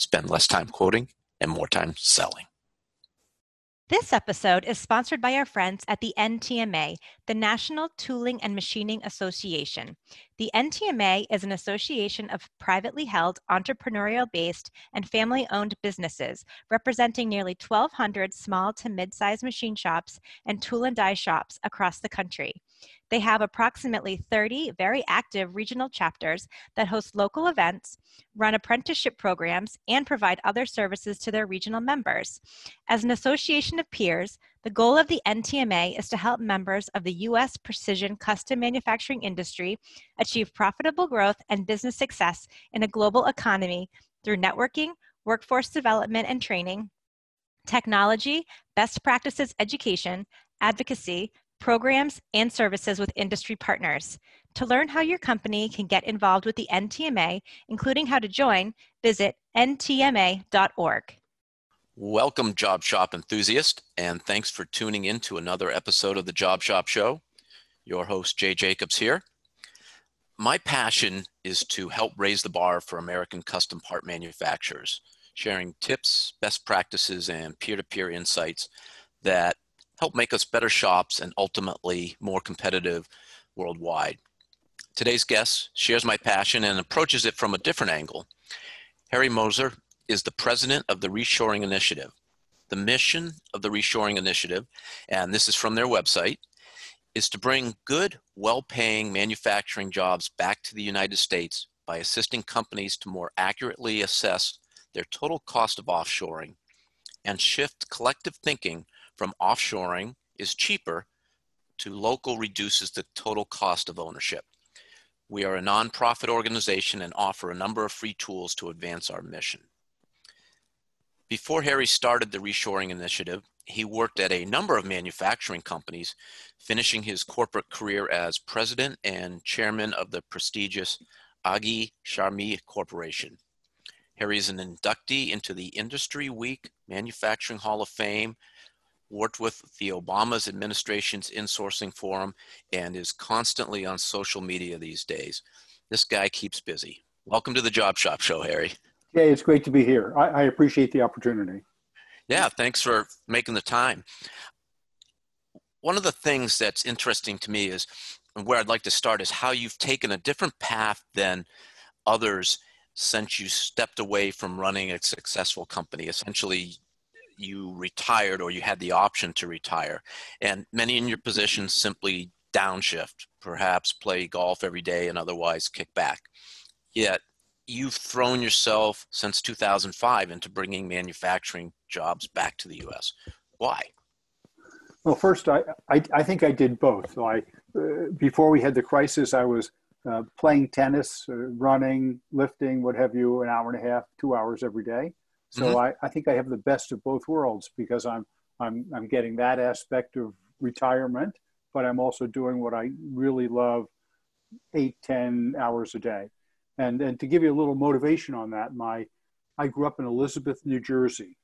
Spend less time quoting and more time selling. This episode is sponsored by our friends at the NTMA, the National Tooling and Machining Association. The NTMA is an association of privately held, entrepreneurial based, and family owned businesses representing nearly 1,200 small to mid sized machine shops and tool and die shops across the country. They have approximately 30 very active regional chapters that host local events, run apprenticeship programs, and provide other services to their regional members. As an association of peers, the goal of the NTMA is to help members of the U.S. precision custom manufacturing industry achieve profitable growth and business success in a global economy through networking, workforce development and training, technology, best practices education, advocacy, programs, and services with industry partners. To learn how your company can get involved with the NTMA, including how to join, visit ntma.org. Welcome, Job Shop enthusiast, and thanks for tuning in to another episode of the Job Shop Show. Your host, Jay Jacobs, here. My passion is to help raise the bar for American custom part manufacturers, sharing tips, best practices, and peer to peer insights that help make us better shops and ultimately more competitive worldwide. Today's guest shares my passion and approaches it from a different angle. Harry Moser is the president of the Reshoring Initiative. The mission of the Reshoring Initiative, and this is from their website, is to bring good, well paying manufacturing jobs back to the United States by assisting companies to more accurately assess their total cost of offshoring and shift collective thinking from offshoring is cheaper to local reduces the total cost of ownership. We are a nonprofit organization and offer a number of free tools to advance our mission. Before Harry started the Reshoring Initiative, he worked at a number of manufacturing companies, finishing his corporate career as president and chairman of the prestigious Agie Charmilles Corporation. Harry is an inductee into the Industry Week Manufacturing Hall of Fame worked with the Obama's administration's insourcing forum, and is constantly on social media these days. This guy keeps busy. Welcome to the Job Shop Show, Harry. Yeah, it's great to be here. I, I appreciate the opportunity. Yeah, thanks for making the time. One of the things that's interesting to me is where I'd like to start is how you've taken a different path than others since you stepped away from running a successful company. Essentially, you retired or you had the option to retire. And many in your position simply downshift, perhaps play golf every day and otherwise kick back. Yet you've thrown yourself since 2005 into bringing manufacturing jobs back to the US. Why? Well, first, I, I, I think I did both. So I, uh, before we had the crisis, I was uh, playing tennis, uh, running, lifting, what have you, an hour and a half, two hours every day. So mm-hmm. I, I think I have the best of both worlds because I'm I'm I'm getting that aspect of retirement, but I'm also doing what I really love, eight ten hours a day, and and to give you a little motivation on that, my I grew up in Elizabeth, New Jersey,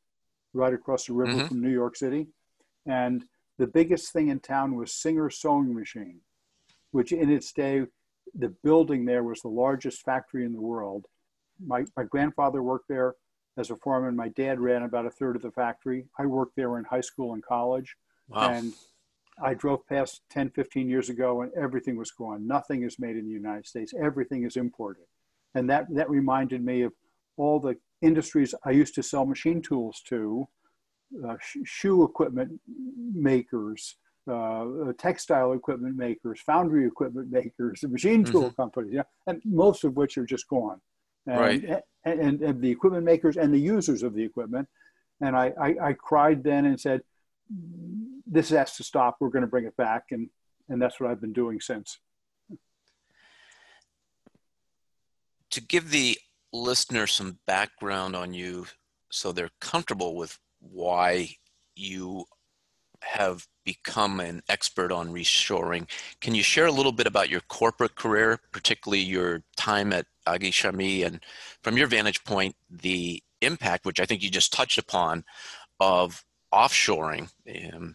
right across the river mm-hmm. from New York City, and the biggest thing in town was Singer Sewing Machine, which in its day, the building there was the largest factory in the world. My my grandfather worked there as a foreman. My dad ran about a third of the factory. I worked there in high school and college. Wow. And I drove past 10, 15 years ago and everything was gone. Nothing is made in the United States. Everything is imported. And that, that reminded me of all the industries I used to sell machine tools to, uh, sh- shoe equipment makers, uh, textile equipment makers, foundry equipment makers, machine tool mm-hmm. companies, yeah, and most of which are just gone. And, right. And, and, and, the equipment makers and the users of the equipment. And I, I, I cried then and said, this has to stop. We're going to bring it back. And, and that's what I've been doing since. To give the listener some background on you so they're comfortable with why you have become an expert on reshoring. Can you share a little bit about your corporate career, particularly your time at Agie Charmilles, and from your vantage point, the impact, which I think you just touched upon, of offshoring and,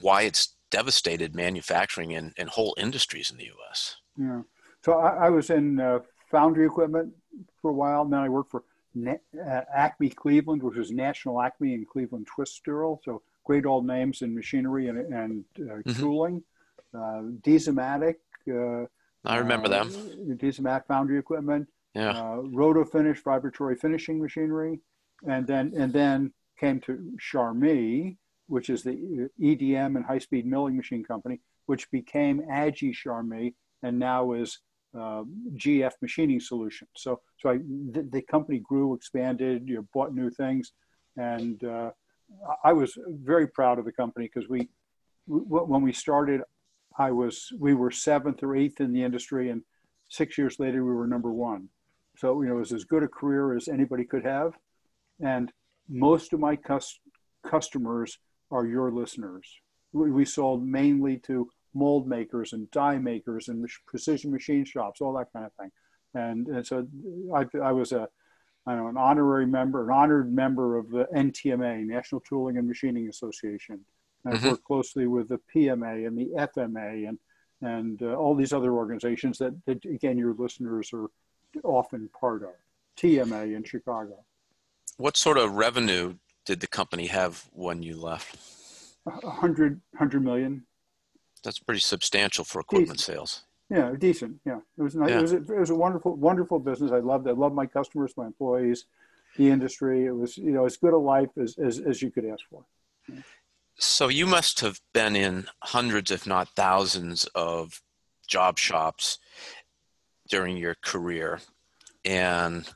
why it's devastated manufacturing and, and, whole industries in the U.S. Yeah. So I, I was in uh, foundry equipment for a while. and Then I worked for uh, Acme Cleveland, which was National Acme and Cleveland Twist Drill. So great old names in machinery and, and uh, mm-hmm. tooling. Uh, Disamatic. Uh, I remember them. Uh, Disamatic Foundry Equipment. Yeah. Uh, Roto Finish vibratory finishing machinery, and then and then came to Charmilles, which is the EDM and high speed milling machine company, which became Agie Charmilles and now is uh, GF Machining Solutions. So, so I, the, the, company grew, expanded, you know, bought new things, and uh, I was very proud of the company because we, when we started, I was we were seventh or eighth in the industry, and six years later we were number one. So you know, it was as good a career as anybody could have, and most of my cus- customers are your listeners. We, we sold mainly to mold makers and die makers and precision machine shops, all that kind of thing. And, and so I, I was a, I know, an honorary member, an honored member of the NTMA, National Tooling and Machining Association. And mm-hmm. I've worked closely with the PMA and the FMA and, and uh, all these other organizations that, that, again, your listeners are often part of. TMA in Chicago. What sort of revenue did the company have when you left? A hundred, hundred million. That's pretty substantial for equipment decent. sales. Yeah, decent. Yeah, it was nice. Yeah. It was a, it was a wonderful, wonderful business. I loved. It. I loved my customers, my employees, the industry. It was you know as good a life as as, as you could ask for. So you must have been in hundreds, if not thousands, of job shops during your career, and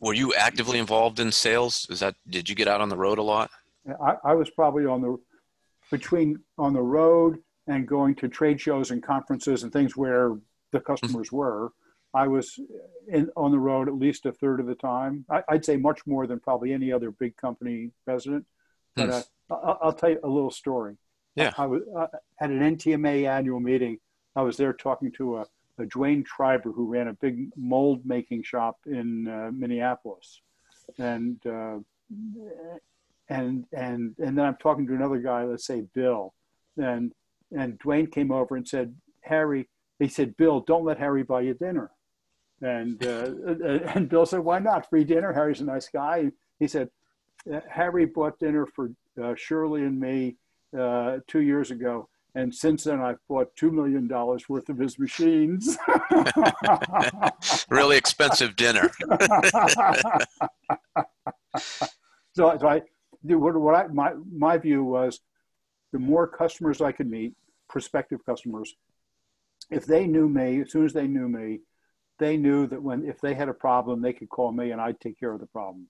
were you actively involved in sales? Is that did you get out on the road a lot? I, I was probably on the between on the road and going to trade shows and conferences and things where the mm-hmm. customers were. I was in, on the road at least a third of the time. I, would say much more than probably any other big company president. But uh, I'll, tell you a little story. Yeah. I, I was uh, at an NTMA annual meeting. I was there talking to a, a Dwayne Treiber who ran a big mold making shop in uh, Minneapolis, and uh, and and and then I'm talking to another guy, let's say Bill, and and Dwayne came over and said, Harry, he said, Bill, don't let Harry buy you dinner, and uh, and Bill said, why not? Free dinner. Harry's a nice guy. He said, Harry bought dinner for uh, Shirley and me uh, two years ago. And since then, I've bought $2 million worth of his machines. really expensive dinner. so, so I, what, what I, my, my view was the more customers I could meet, prospective customers, if they knew me, as soon as they knew me, they knew that when if they had a problem, they could call me and I'd take care of the problem.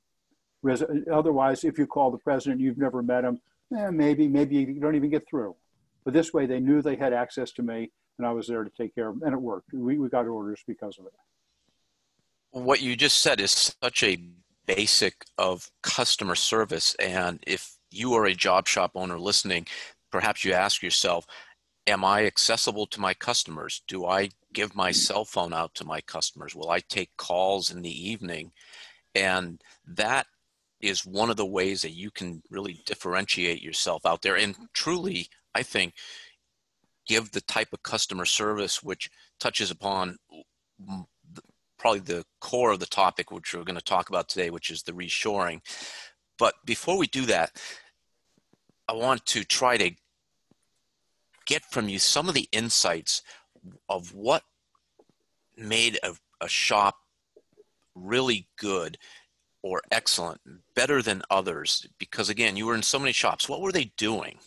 Whereas otherwise, if you call the president, you've never met him, eh, maybe, maybe you don't even get through. But this way, they knew they had access to me and I was there to take care of them, and it worked. We, we got orders because of it. What you just said is such a basic of customer service. And if you are a job shop owner listening, perhaps you ask yourself, am I accessible to my customers? Do I give my cell phone out to my customers? Will I take calls in the evening? And that is one of the ways that you can really differentiate yourself out there and truly, I think, give the type of customer service which touches upon probably the core of the topic, which we're going to talk about today, which is the reshoring. But before we do that, I want to try to get from you some of the insights of what made a, a shop really good or excellent, better than others? Because again, you were in so many shops. What were they doing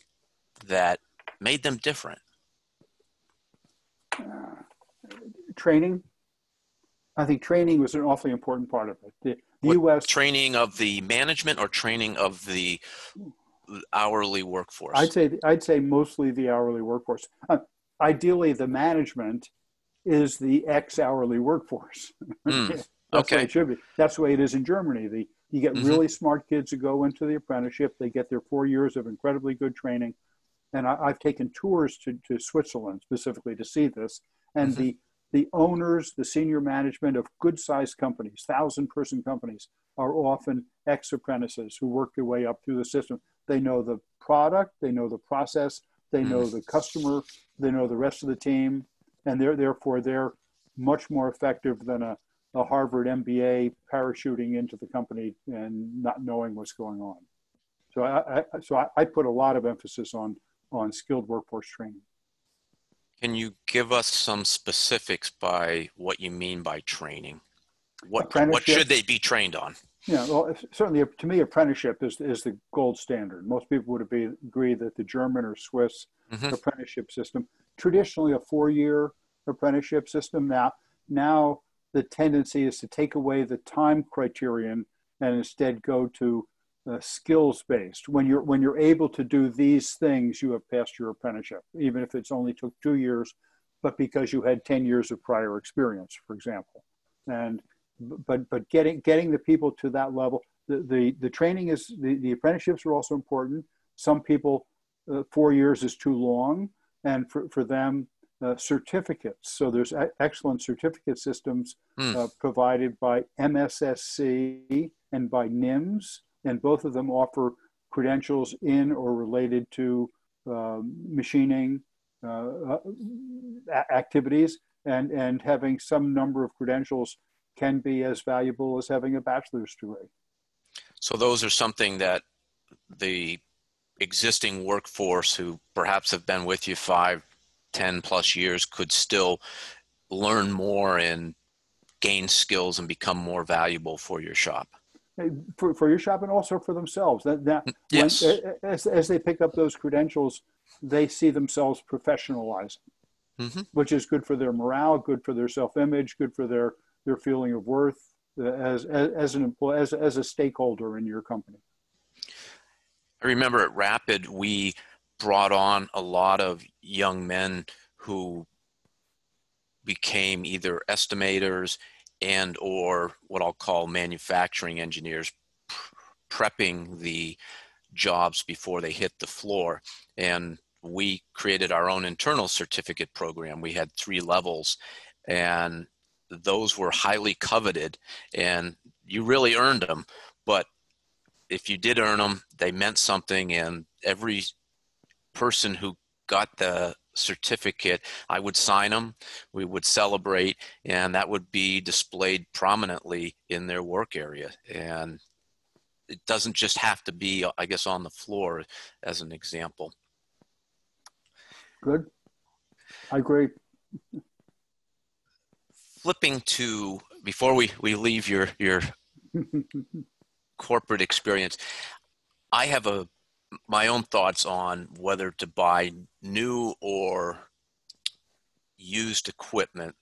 that made them different? Uh, training. I think training was an awfully important part of it. The, the U.S. training of the management or training of the hourly workforce? I'd say I'd say mostly the hourly workforce. Uh, ideally, the management is the ex hourly workforce. Mm, That's okay. should. That's the way it is in Germany. The you get Mhm. really smart kids who go into the apprenticeship. They get their four years of incredibly good training. And I, I've taken tours to, to Switzerland specifically to see this. And Mhm. the the owners, the senior management of good sized companies, thousand person companies, are often ex apprentices who work their way up through the system. They know the product, they know the process, they know the customer, they know the rest of the team, and they're therefore they're much more effective than a, a Harvard MBA parachuting into the company and not knowing what's going on. So I, I so I, I put a lot of emphasis on on skilled workforce training. Can you give us some specifics by what you mean by training? What what should they be trained on? Yeah, well, certainly to me, apprenticeship is, is the gold standard. Most people would be, agree that the German or Swiss Mhm. apprenticeship system, traditionally a four-year apprenticeship system. Now, now the tendency is to take away the time criterion and instead go to uh, skills-based. When you're when you're able to do these things, you have passed your apprenticeship, even if it's only took two years, but because you had ten years of prior experience, for example. And but but getting getting the people to that level the the, the training is the, the apprenticeships are also important some people uh, four years is too long and for, for them uh, certificates so there's e- excellent certificate systems Hmm. uh, provided by mssc and by nims and both of them offer credentials in or related to um, machining uh, uh, a- activities and and having some number of credentials can be as valuable as having a bachelor's degree. So those are something that the existing workforce who perhaps have been with you five, ten plus years could still learn more and gain skills and become more valuable for your shop. For, for your shop and also for themselves. That, that when- Yes. as, as they pick up those credentials, they see themselves professionalizing, Mhm. which is good for their morale, good for their self-image, good for their, their feeling of worth uh, as, as, as an employee, as, as a stakeholder in your company. I remember at Rapid, we brought on a lot of young men who became either estimators and or what I'll call manufacturing engineers prepping the jobs before they hit the floor. And we created our own internal certificate program. We had three levels and those were highly coveted and you really earned them but if you did earn them they meant something and every person who got the certificate i would sign them we would celebrate and that would be displayed prominently in their work area and it doesn't just have to be i guess on the floor as an example Good? I agree. flipping to before we we leave your your corporate experience i have a my own thoughts on whether to buy new or used equipment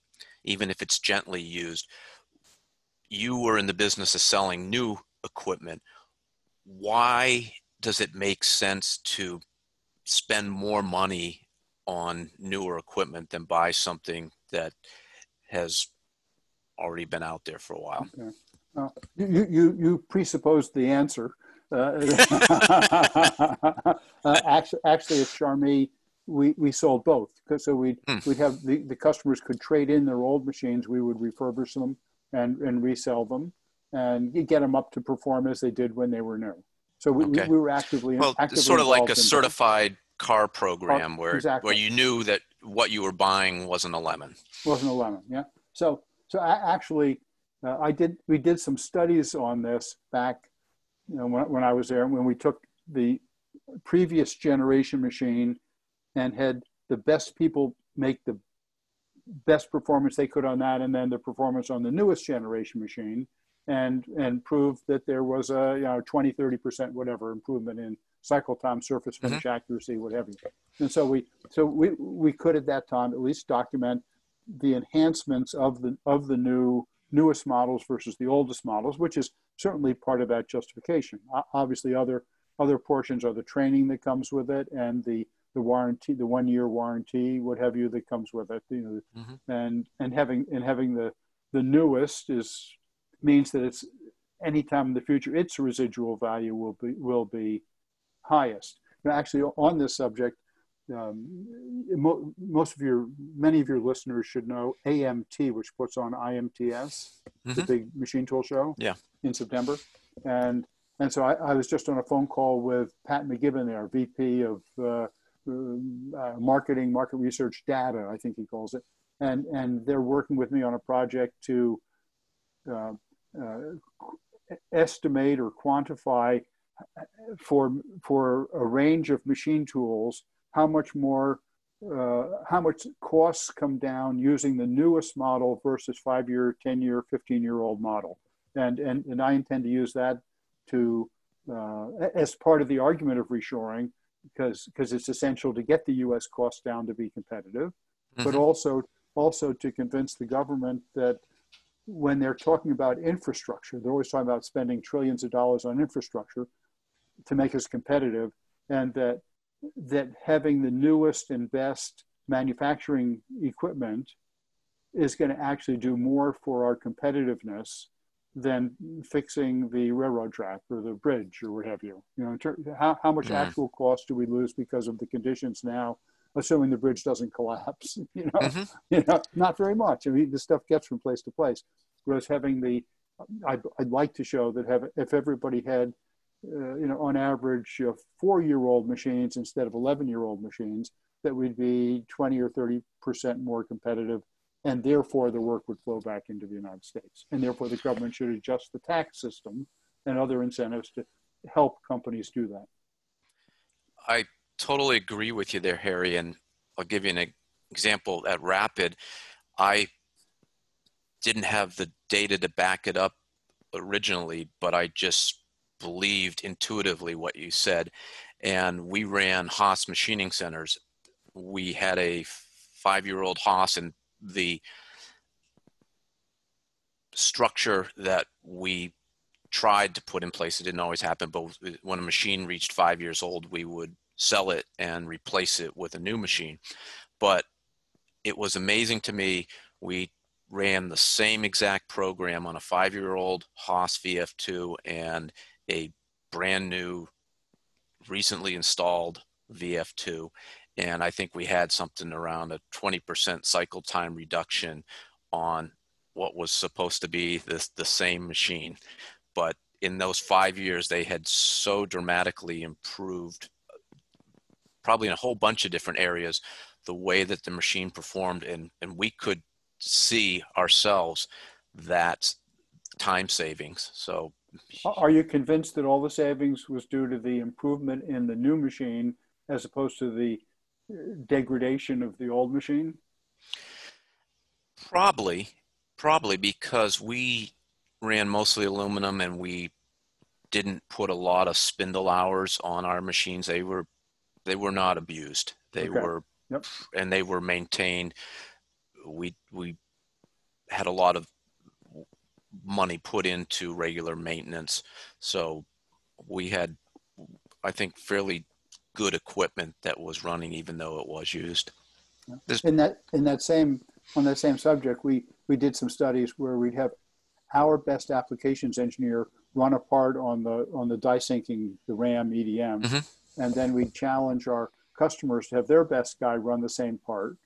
even if it's gently used you were in the business of selling new equipment why does it make sense to spend more money on newer equipment than buy something that has already been out there for a while. Uh, you, you, you presupposed the answer. Uh, uh, actually, actually, at Charmilles, we, we sold both. So we'd, Hmm. we'd have the, the customers could trade in their old machines. We would refurbish them and, and resell them and get them up to perform as they did when they were new. So we, Okay. we, we were actively Well, actively sort of like a certified car program where exactly. where you knew that what you were buying wasn't a lemon. wasn't a lemon yeah so so I, actually uh, i did we did some studies on this back you know when, when i was there when we took the previous generation machine and had the best people make the best performance they could on that, and then the performance on the newest generation machine, and and prove that there was a you know 20, 30 percent whatever improvement in cycle time, surface Mm-hmm. finish accuracy, what have you. And so we so we we could at that time at least document the enhancements of the of the new newest models versus the oldest models, which is certainly part of that justification. Obviously, other other portions are the training that comes with it and the the warranty, the one year warranty, what have you, that comes with it. You know, Mhm. and and having and having the the newest is means that it's anytime in the future its residual value will be will be highest. Now, actually, on this subject, um, mo- most of your many of your listeners should know AMT, which puts on IMTS, the Mhm. big machine tool show, Yeah. in September, and and so I, I was just on a phone call with Pat McGibbon, there, VP of uh, um, uh, marketing, market research, data, I think he calls it, and and they're working with me on a project to uh, uh, estimate or quantify for for a range of machine tools how much more uh, how much costs come down using the newest model versus five year 10 year 15 year old model and and and i intend to use that to uh, as part of the argument of reshoring because because it's essential to get the us costs down to be competitive but Mhm. also also to convince the government that when they're talking about infrastructure, they're always talking about spending trillions of dollars on infrastructure to make us competitive, and that that having the newest and best manufacturing equipment is going to actually do more for our competitiveness than fixing the railroad track or the bridge or what have you. You know, ter- how, how much Mm. actual cost do we lose because of the conditions now, assuming the bridge doesn't collapse? You know, Mhm. you know, not very much. I mean, this stuff gets from place to place. Whereas having the, I'd, I'd like to show that have if everybody had, uh, you know, on average, uh, four-year-old machines instead of eleven-year-old machines, that we'd be twenty or thirty percent more competitive, and therefore the work would flow back into the United States, and therefore the government should adjust the tax system and other incentives to help companies do that. I totally agree with you there, Harry. And I'll give you an example. At Rapid, I didn't have the data to back it up originally, but I just believed intuitively what you said. And we ran Haas machining centers. We had a five year old Haas, and the structure that we tried to put in place, it didn't always happen, but when a machine reached five years old, we would sell it and replace it with a new machine. But it was amazing to me. We ran the same exact program on a five year old Haas VF2 and a brand new, recently installed VF2. And I think we had something around a 20% cycle time reduction on what was supposed to be the, the same machine. But in those five years, they had so dramatically improved, probably in a whole bunch of different areas, the way that the machine performed. And, and we could see ourselves that time savings. So, Are you convinced that all the savings was due to the improvement in the new machine as opposed to the uh, degradation of the old machine? Probably, probably because we ran mostly aluminum and we didn't put a lot of spindle hours on our machines. They were they were not abused. They Okay. were Yep. and they were maintained. We we had a lot of money put into regular maintenance, so we had I think fairly good equipment that was running even though it was used. In that in that same on that same subject, we we did some studies where we'd have our best applications engineer run a part on the on the die sinking the RAM EDM, Mhm. and then we challenge our customers to have their best guy run the same part,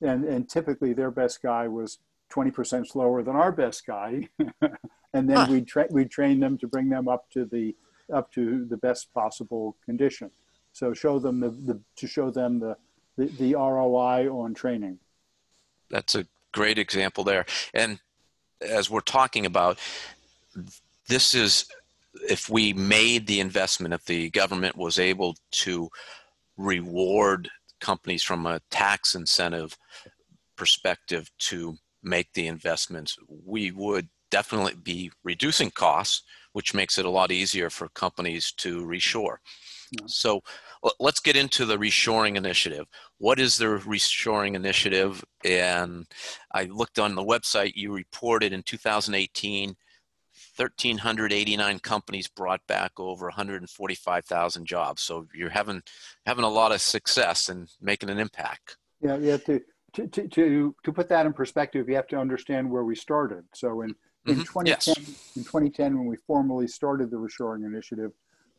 and and typically their best guy was twenty percent slower than our best guy, and then Huh. we tra- we train them to bring them up to the up to the best possible condition. So show them the, the to show them the, the the ROI on training. that's a great example there. And as we're talking about, this is if we made the investment, if the government was able to reward companies from a tax incentive perspective to make the investments, we would definitely be reducing costs, which makes it a lot easier for companies to reshore. Yeah. So let's get into the reshoring initiative. What is the reshoring initiative? And I looked on the website, you reported in 2018 1,389 companies brought back over 145,000 jobs. So you're having having a lot of success and making an impact. Yeah, yeah. To, to, to, to put that in perspective, you have to understand where we started. So in, in, mm-hmm. 2010, yes. in 2010, when we formally started the reshoring initiative,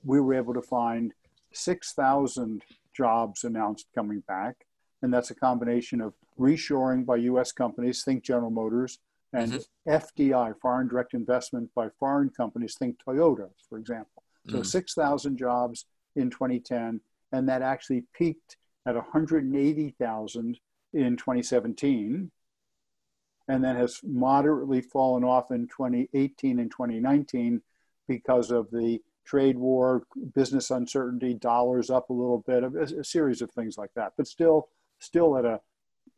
we were able to find 6,000 jobs announced coming back. And that's a combination of reshoring by US companies, think General Motors, and mm-hmm. FDI, foreign direct investment by foreign companies, think Toyota, for example. So mm. 6,000 jobs in 2010, and that actually peaked at 180,000 in 2017, and then has moderately fallen off in 2018 and 2019 because of the trade war, business uncertainty, dollars up a little bit, a, a series of things like that. But still, still at a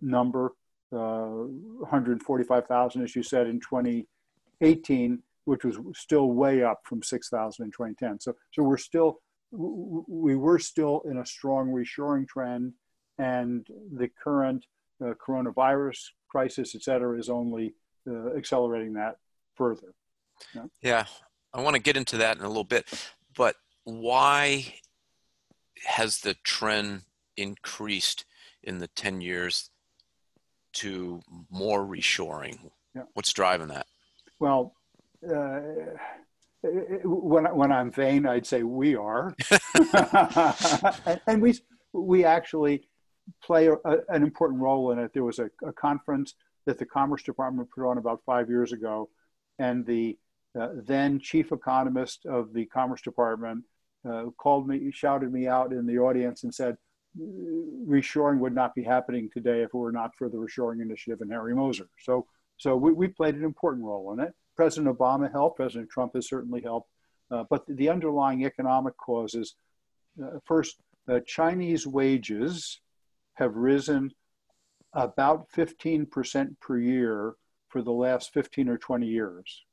number uh, 145,000, as you said, in 2018, which was still way up from 6,000 in 2010. So, so we're still, we were still in a strong reshoring trend, and the current uh, coronavirus crisis, et cetera, is only uh, accelerating that further. Yeah. yeah, I want to get into that in a little bit, but why has the trend increased in the 10 years to more reshoring? Yeah. What's driving that? Well, uh, when when I'm vain, I'd say we are, and we we actually play a, an important role in it. There was a, a, conference that the Commerce Department put on about five years ago, and the uh, then chief economist of the Commerce Department uh, called me, shouted me out in the audience, and said, reshoring would not be happening today if it were not for the reshoring initiative and Harry Moser. So, so we, we played an important role in it. President Obama helped. President Trump has certainly helped. Uh, but the underlying economic causes, uh, first, uh, Chinese wages have risen about 15% per year for the last 15 or 20 years.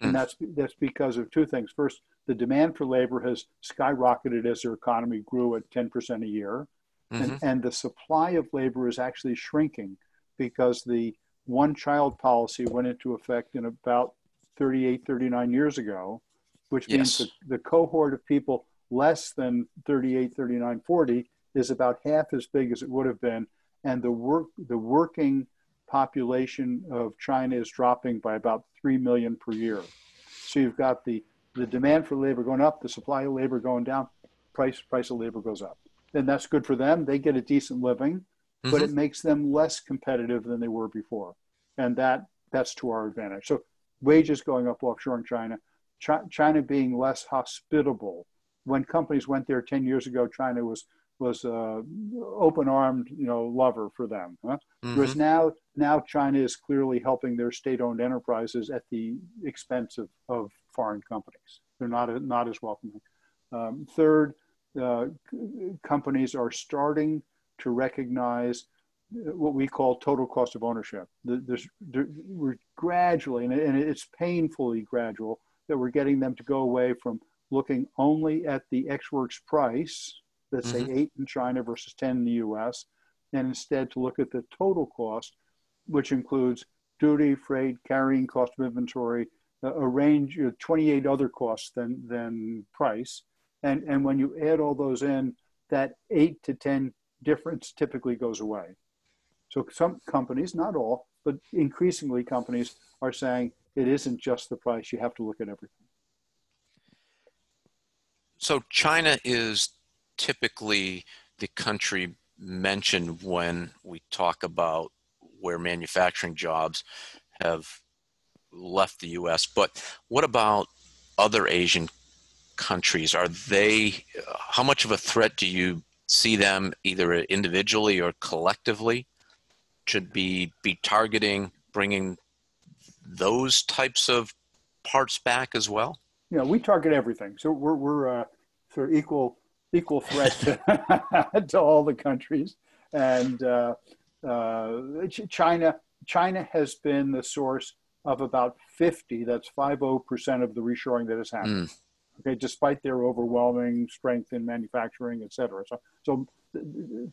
And hmm. that's, that's because of two things. First, the demand for labor has skyrocketed as their economy grew at 10% a year. Mm-hmm. And, and the supply of labor is actually shrinking because the one child policy went into effect in about 38, 39 years ago, which means yes. the, the cohort of people less than 38, 39, 40 is about half as big as it would have been. And the work, the working population of China is dropping by about 3 million per year. So you've got the the demand for labor going up, the supply of labor going down, price price of labor goes up. And that's good for them. They get a decent living, mm-hmm. but it makes them less competitive than they were before. And that that's to our advantage. So wages going up offshore in China, China being less hospitable. When companies went there 10 years ago, China was was uh, open-armed, you know, lover for them. Huh? Mm-hmm. Whereas now, now China is clearly helping their state-owned enterprises at the expense of, of foreign companies. They're not not as welcoming. Um, third, uh, companies are starting to recognize what we call total cost of ownership. There's, there, we're gradually, and it's painfully gradual, that we're getting them to go away from looking only at the Ex Works price, let's mm-hmm. say eight in China versus 10 in the US, and instead to look at the total cost, which includes duty, freight, carrying cost of inventory, a range of 28 other costs than, than price. And, and when you add all those in, that eight to 10 difference typically goes away. So some companies, not all, but increasingly companies are saying it isn't just the price, you have to look at everything. So China is typically the country mentioned when we talk about where manufacturing jobs have left the US. But what about other Asian countries? Are they, how much of a threat do you see them either individually or collectively? Should be be targeting bringing those types of parts back as well? Yeah, we target everything. So we're, we're uh, sort of equal equal threat to, to all the countries. And uh, uh, China China has been the source of about 50. That's 50 percent of the reshoring that has happened. Mm. Okay, despite their overwhelming strength in manufacturing, et cetera. So, so,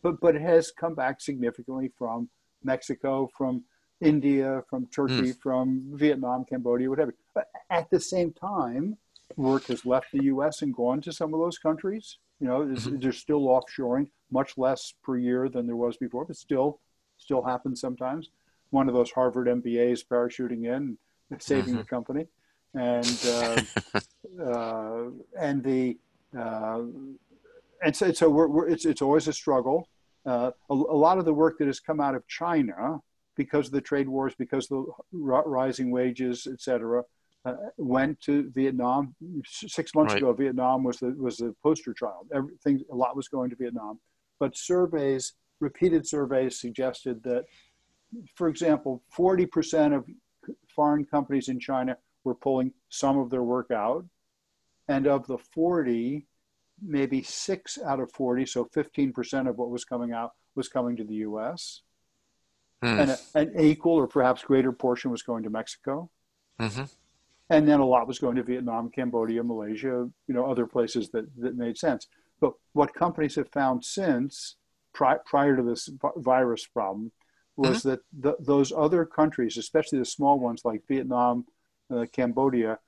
but but it has come back significantly from Mexico, from India, from Turkey, mm. from Vietnam, Cambodia, whatever. But at the same time, work has left the U.S. and gone to some of those countries. You know, mm-hmm. there's still offshoring, much less per year than there was before, but still, still happens sometimes. One of those Harvard MBAs parachuting in, saving mm-hmm. the company, and uh, uh, and the uh, and so, so we're, we're, it's it's always a struggle. Uh, a, a, lot of the work that has come out of China because of the trade wars, because of the rising wages, et cetera, uh, went to Vietnam. Six months right. ago, Vietnam was the was the poster child. Everything, a lot was going to Vietnam, but surveys, repeated surveys, suggested that, for example, forty percent of foreign companies in China were pulling some of their work out, and of the forty, maybe six out of forty, so fifteen percent of what was coming out was coming to the U.S. Hmm. And a, an equal or perhaps greater portion was going to Mexico. Mm-hmm and then a lot was going to Vietnam, Cambodia, Malaysia, you know, other places that, that made sense. But what companies have found since, pri- prior to this virus problem, was mm-hmm. that the, those other countries, especially the small ones like Vietnam, uh, Cambodia,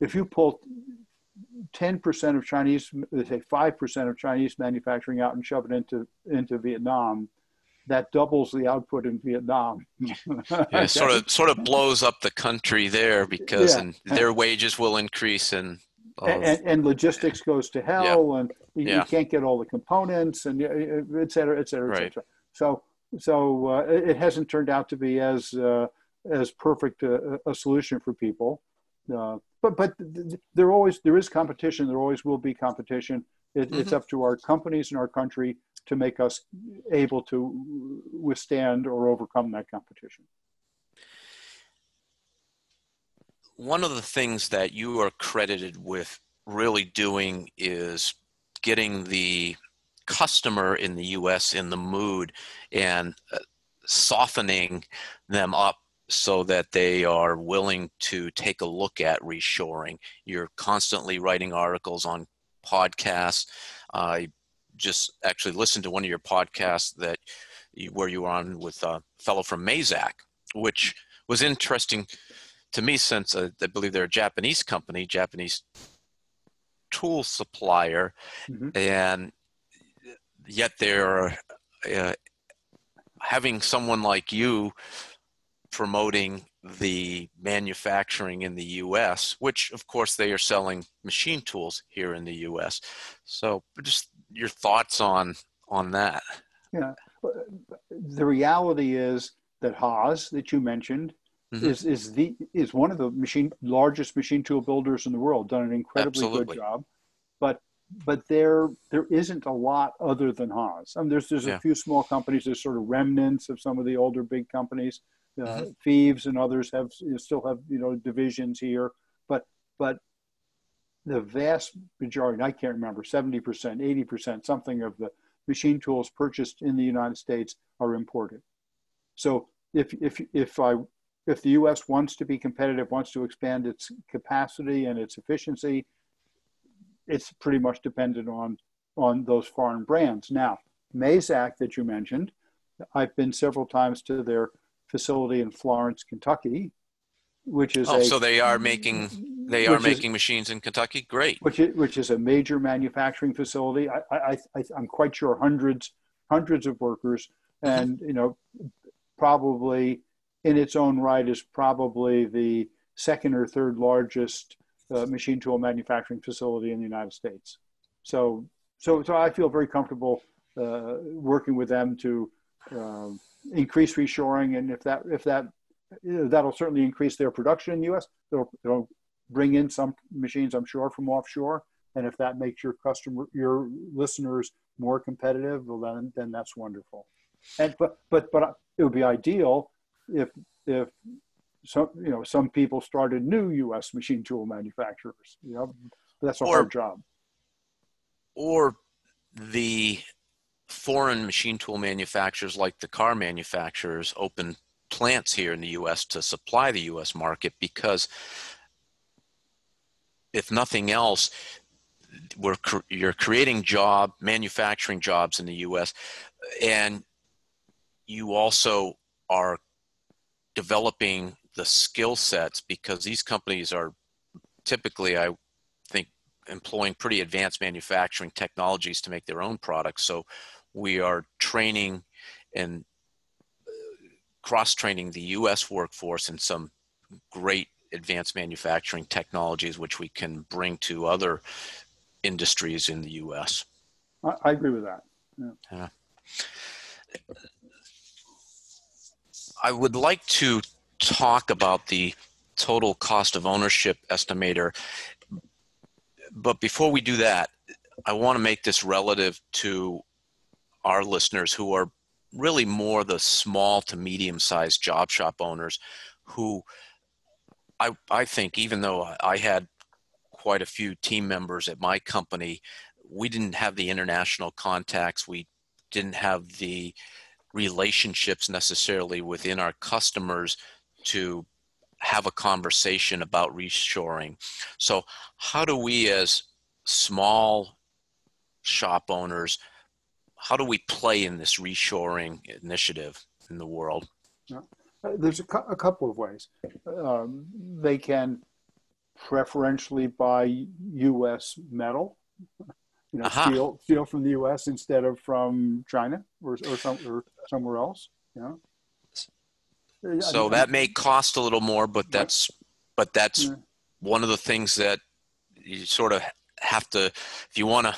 if you pull 10% of Chinese, they say 5% of Chinese manufacturing out and shove it into, into Vietnam, that doubles the output in Vietnam. yeah, sort of sort of blows up the country there because yeah. and their wages will increase and and, and, and, logistics goes to hell yeah. and you, yeah. can't get all the components and et cetera, et cetera, et cetera. So so uh, it hasn't turned out to be as uh, as perfect a, a, solution for people. Uh, but but there always there is competition. There always will be competition. It, mm-hmm. It's up to our companies and our country to make us able to withstand or overcome that competition. One of the things that you are credited with really doing is getting the customer in the US in the mood and uh, softening them up so that they are willing to take a look at reshoring. You're constantly writing articles on podcasts. I just actually listened to one of your podcasts that you, where you were on with a fellow from Mazak, which was interesting to me since uh, I believe they're a Japanese company, Japanese tool supplier, mm-hmm. and yet they're uh, having someone like you promoting the manufacturing in the US, which of course they are selling machine tools here in the US. So just your thoughts on on that. Yeah. The reality is that Haas that you mentioned mm-hmm. is is the is one of the machine largest machine tool builders in the world, done an incredibly Absolutely. good job. But but there there isn't a lot other than Haas. I mean, there's there's yeah. a few small companies. There's sort of remnants of some of the older big companies. Uh, mm-hmm. Fives and others have still have you know divisions here, but but the vast majority, I can't remember, 70%, 80%, something of the machine tools purchased in the United States are imported. So if if if I if the U.S. wants to be competitive, wants to expand its capacity and its efficiency, it's pretty much dependent on on those foreign brands. Now, Mazak that you mentioned, I've been several times to their facility in Florence, Kentucky, which is oh, a, so they are making they are making is, machines in Kentucky. Great. Which is, which is a major manufacturing facility. I, I, I am quite sure hundreds hundreds of workers, and you know, probably in its own right is probably the second or third largest uh, machine tool manufacturing facility in the United States. So so so I feel very comfortable uh, working with them to. Um, increase reshoring, and if that if that that'll certainly increase their production in the U.S. It'll, it'll bring in some machines, I'm sure, from offshore. And if that makes your customer, your listeners more competitive, well, then then that's wonderful. And but but but it would be ideal if if some you know some people started new U.S. machine tool manufacturers. You know, that's a or, hard job. Or the foreign machine tool manufacturers like the car manufacturers open plants here in the US to supply the US market because if nothing else, we're you're creating job manufacturing jobs in the US and you also are developing the skill sets because these companies are typically I think employing pretty advanced manufacturing technologies to make their own products. So we are training and uh, cross training the US workforce in some great advanced manufacturing technologies which we can bring to other industries in the US. I, I agree with that. Yeah. yeah. I would like to talk about the total cost of ownership estimator. But before we do that, I want to make this relative to our listeners who are really more the small to medium sized job shop owners who I, I think even though I had quite a few team members at my company, we didn't have the international contacts. We didn't have the relationships necessarily within our customers to have a conversation about reshoring. So, how do we, as small shop owners, how do we play in this reshoring initiative in the world? Uh, there's a, cu- a, couple of ways. Um, they can preferentially buy U.S. metal, you know, uh-huh. steel, steel from the U.S. instead of from China or or, some, or somewhere else. You know? So I mean, that may cost a little more, but that's but that's yeah. one of the things that you sort of have to if you want to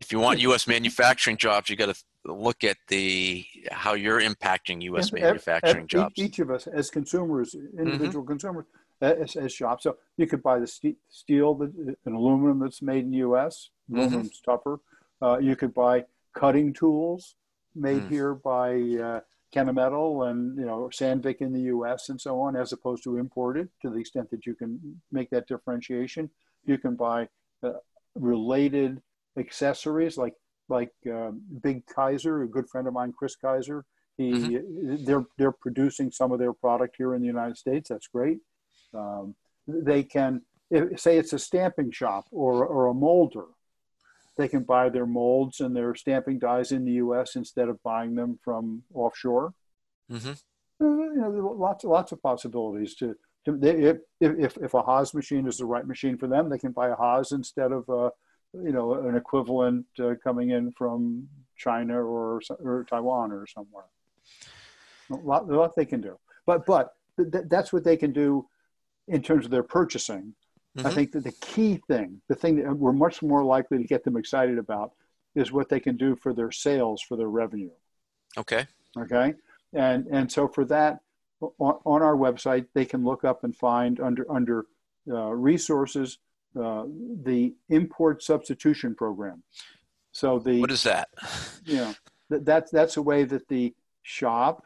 if you want U.S. manufacturing jobs, you got to look at the how you're impacting U.S. manufacturing jobs. Each of us, as consumers, individual mm-hmm. consumers, as, as, shops. So you could buy the steel, that, an aluminum that's made in the U.S. Mm-hmm. Aluminum's mm-hmm. tougher. Uh, you could buy cutting tools made mm. here by uh, Kennametal and you know Sandvik in the U.S. and so on, as opposed to imported. To the extent that you can make that differentiation, you can buy uh, related accessories like like uh, Big Kaiser, a good friend of mine, Chris Kaiser. He mm-hmm. they're they're producing some of their product here in the United States. That's great. Um, they can if, say it's a stamping shop or or a molder. They can buy their molds and their stamping dies in the U.S. instead of buying them from offshore. Mm-hmm. Uh, you know, lots lots of possibilities to. to they, if, if if a Haas machine is the right machine for them, they can buy a Haas instead of a you know, an equivalent uh, coming in from China or, or Taiwan or somewhere. A lot, a lot they can do, but but th- that's what they can do in terms of their purchasing. Mm-hmm. I think that the key thing, the thing that we're much more likely to get them excited about, is what they can do for their sales, for their revenue. Okay. Okay. And and so for that, on, on our website, they can look up and find under under uh, resources uh, the import substitution program. So the what is that? You know, th- that's that's a way that the shop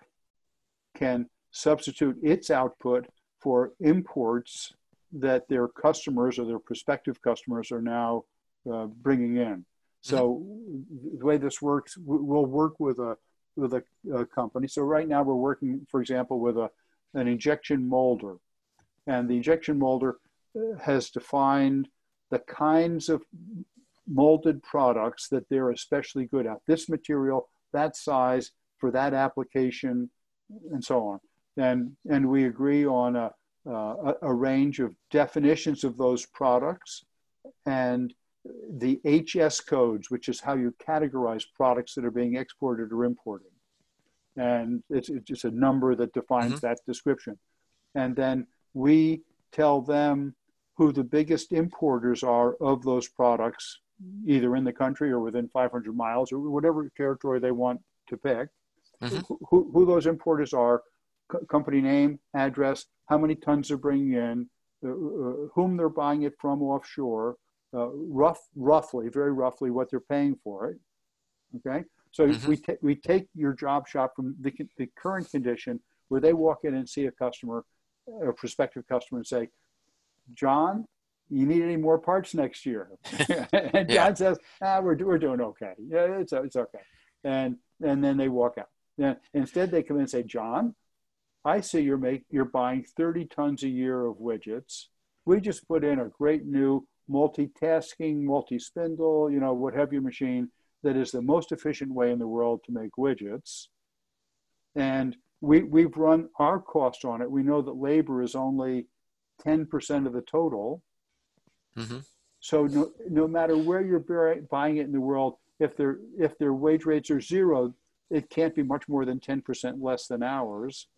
can substitute its output for imports that their customers or their prospective customers are now uh, bringing in. So mm-hmm. the way this works, we'll work with a with a, a, company. So right now we're working, for example, with a an injection molder, and the injection molder has defined the kinds of molded products that they're especially good at. This material, that size, for that application, and so on. And, and we agree on a, uh, a range of definitions of those products and the HS codes, which is how you categorize products that are being exported or imported. And it's, it's just a number that defines mm-hmm. that description. And then we tell them who the biggest importers are of those products, either in the country or within 500 miles or whatever territory they want to pick, mm-hmm. who, who, those importers are, co- company name, address, how many tons they're bringing in, uh, uh, whom they're buying it from offshore, uh, rough, roughly, very roughly, what they're paying for it. Okay, so mm-hmm. we, ta- we take your job shop from the, the current condition where they walk in and see a customer, a prospective customer, and say, John, you need any more parts next year? and John yeah. says, ah, we're, we're doing okay. Yeah, it's, it's okay. and and then they walk out. Then instead they come in and say, John, I see you're make you're buying 30 tons a year of widgets. We just put in a great new multitasking, multi-spindle, you know, what have you machine that is the most efficient way in the world to make widgets. And we, we've run our cost on it. We know that labor is only 10% of the total. Mm-hmm. So no, no matter where you're buying it in the world, if their if their wage rates are zero, it can't be much more than 10% less than ours.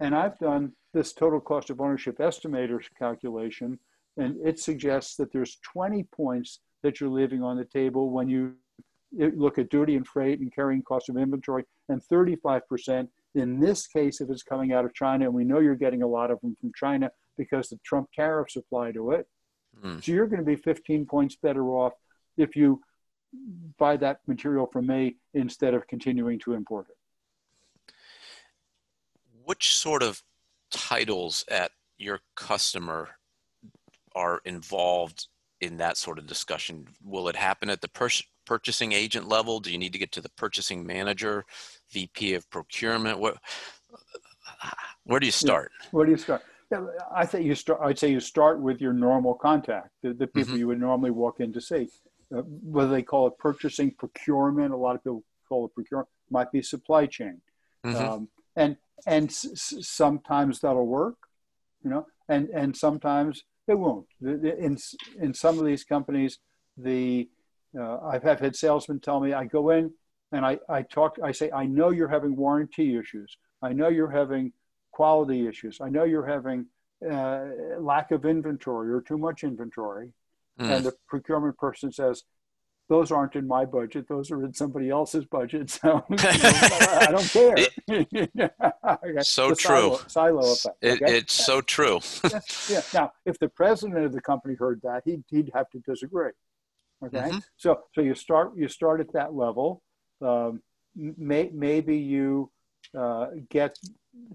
And I've done this total cost of ownership estimator calculation, and it suggests that there's 20 points that you're leaving on the table when you look at duty and freight and carrying cost of inventory, and 35% in this case if it's coming out of China, and we know you're getting a lot of them from China because the Trump tariffs apply to it. Mm. So you're going to be 15 points better off if you buy that material from me instead of continuing to import it. Which sort of titles at your customer are involved in that sort of discussion? Will it happen at the pur- purchasing agent level? Do you need to get to the purchasing manager, VP of procurement? What, where do you start? Where do you start? I think you start. I'd say you start with your normal contact, the, the people mm-hmm. you would normally walk in to see. Uh, whether they call it purchasing, procurement, a lot of people call it procurement, might be supply chain, mm-hmm. um, and and s- sometimes that'll work, you know, and and sometimes it won't. In in some of these companies, the uh, I've had salesmen tell me I go in and I I talk I say I know you're having warranty issues. I know you're having quality issues. I know you're having uh, lack of inventory or too much inventory. Mm. And the procurement person says, those aren't in my budget. Those are in somebody else's budget. So I don't care. okay. So the true. Silo, silo effect. Okay? It, it's so true. yeah, yeah, Now, if the president of the company heard that, he'd, he'd have to disagree. Okay. Mm-hmm. So, so you start, you start at that level. Um, may, maybe you uh, get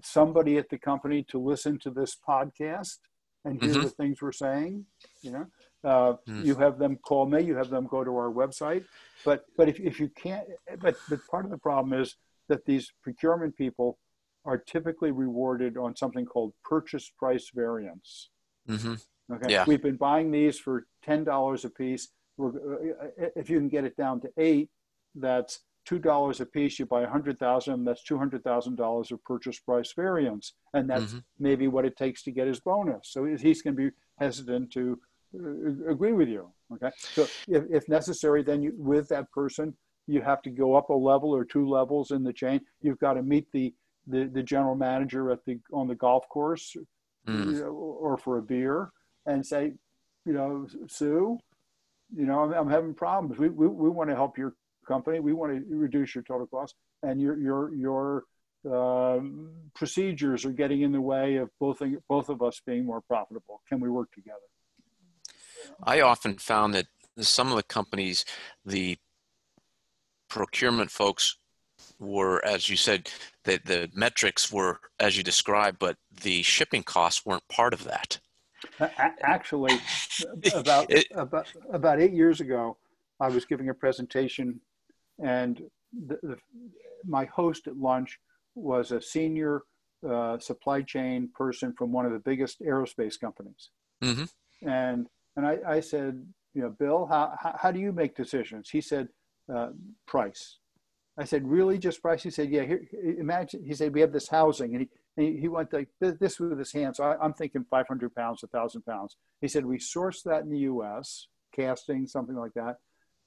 somebody at the company to listen to this podcast and hear mm-hmm. the things we're saying. You know, uh, mm. you have them call me. You have them go to our website. But but if if you can't, but but part of the problem is that these procurement people are typically rewarded on something called purchase price variance. Mm-hmm. Okay, yeah. we've been buying these for ten dollars a piece. We're, uh, if you can get it down to eight, that's two dollars a piece, you buy a hundred thousand, that's two hundred thousand dollars of purchase price variance, and that's mm-hmm. maybe what it takes to get his bonus. So he's going to be hesitant to uh, agree with you. Okay, so if, if necessary, then you, with that person, you have to go up a level or two levels in the chain. You've got to meet the the, the general manager at the on the golf course, mm. or for a beer, and say, you know, Sue, you know, I'm, I'm having problems. We, we, we want to help your company. We want to reduce your total cost, and your your your um, procedures are getting in the way of both both of us being more profitable. Can we work together? I often found that some of the companies, the procurement folks were, as you said, that the metrics were as you described, but the shipping costs weren't part of that. Actually, about it, about about eight years ago, I was giving a presentation and the, the, my host at lunch was a senior uh, supply chain person from one of the biggest aerospace companies. Mm-hmm. And, and I, I, said, you know, Bill, how, how, how, do you make decisions? He said, uh, price. I said, really just price? He said, yeah, here, imagine, he said, we have this housing. And he, he went like this, this with his hands. So I'm thinking 500 pounds, 1,000 pounds. He said, we source that in the US, casting, something like that.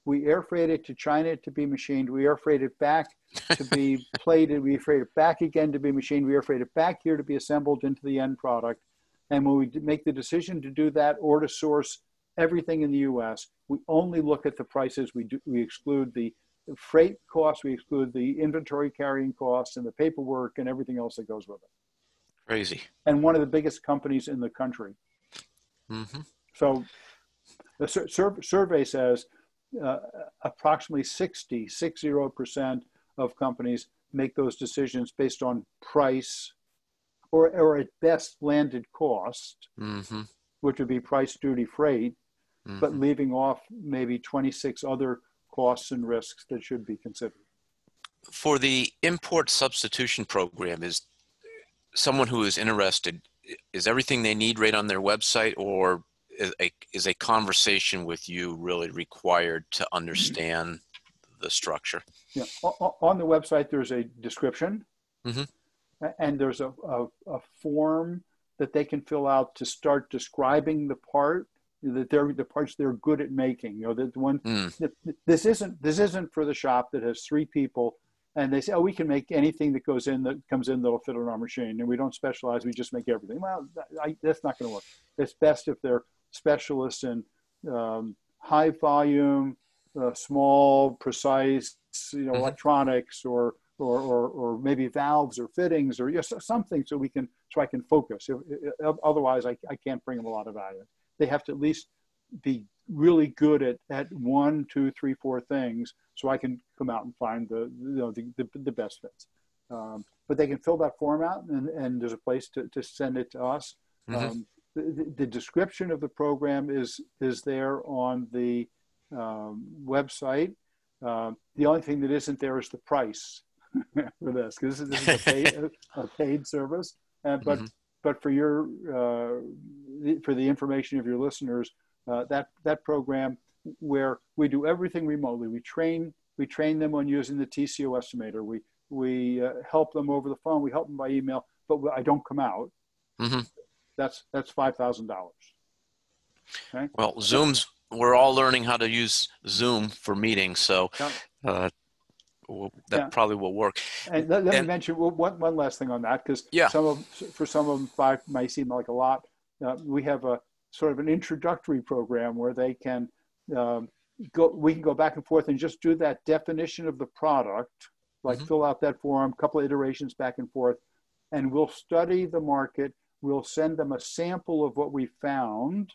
We air freight it to China to be machined. We air freight it back to be plated. We air freight it back again to be machined. We air freight it back here to be assembled into the end product. And when we make the decision to do that or to source everything in the U.S., we only look at the prices. We do, we exclude the freight costs. We exclude the inventory carrying costs and the paperwork and everything else that goes with it. Crazy. And one of the biggest companies in the country. Mm-hmm. So the sur- survey says uh, approximately 60, 60% of companies make those decisions based on price or, or at best landed cost, mm-hmm. which would be price, duty, freight, mm-hmm. but leaving off maybe 26 other costs and risks that should be considered. for the import substitution program, is someone who is interested, is everything they need right on their website or is a, is a conversation with you really required to understand the structure? Yeah, o- on the website, there's a description Mhm. and there's a, a, a form that they can fill out to start describing the part that they're the parts they're good at making. You know, the one Mm, th- this isn't this isn't for the shop that has three people and they say, oh, we can make anything that goes in that comes in that'll fit on our machine, and we don't specialize. We just make everything. Well, I, that's not going to work. It's best if they're specialists in um, high volume, uh, small, precise, you know, Mhm. electronics or, or or or maybe valves or fittings or yes, something so we can so I can focus. If, if, otherwise, I, I can't bring them a lot of value. They have to at least be really good at, at one, two, three, four things, so I can come out and find the you know the, the, the best fits. Um, but they can fill that form out, and, and there's a place to, to send it to us. Mhm. Um, the, description of the program is is there on the um, website. Um, the only thing that isn't there is the price for this, because this is, this is a, paid, a paid service. Uh, but Mhm. but for your uh, the- for the information of your listeners, uh, that that program where we do everything remotely. We train we train them on using the TCO estimator. We we uh, help them over the phone. We help them by email, but I don't come out. Mhm. That's that's five thousand dollars. Well, Zoom's, we're all learning how to use Zoom for meetings, so uh, well, that Yeah. probably will work. And let, let me And- mention one last thing on that, because Yeah. some of for some of them five might seem like a lot. Uh, we have a sort of an introductory program where they can um, go. We can go back and forth and just do that definition of the product, like Mhm. fill out that form, couple of iterations back and forth, and we'll study the market. We'll send them a sample of what we found,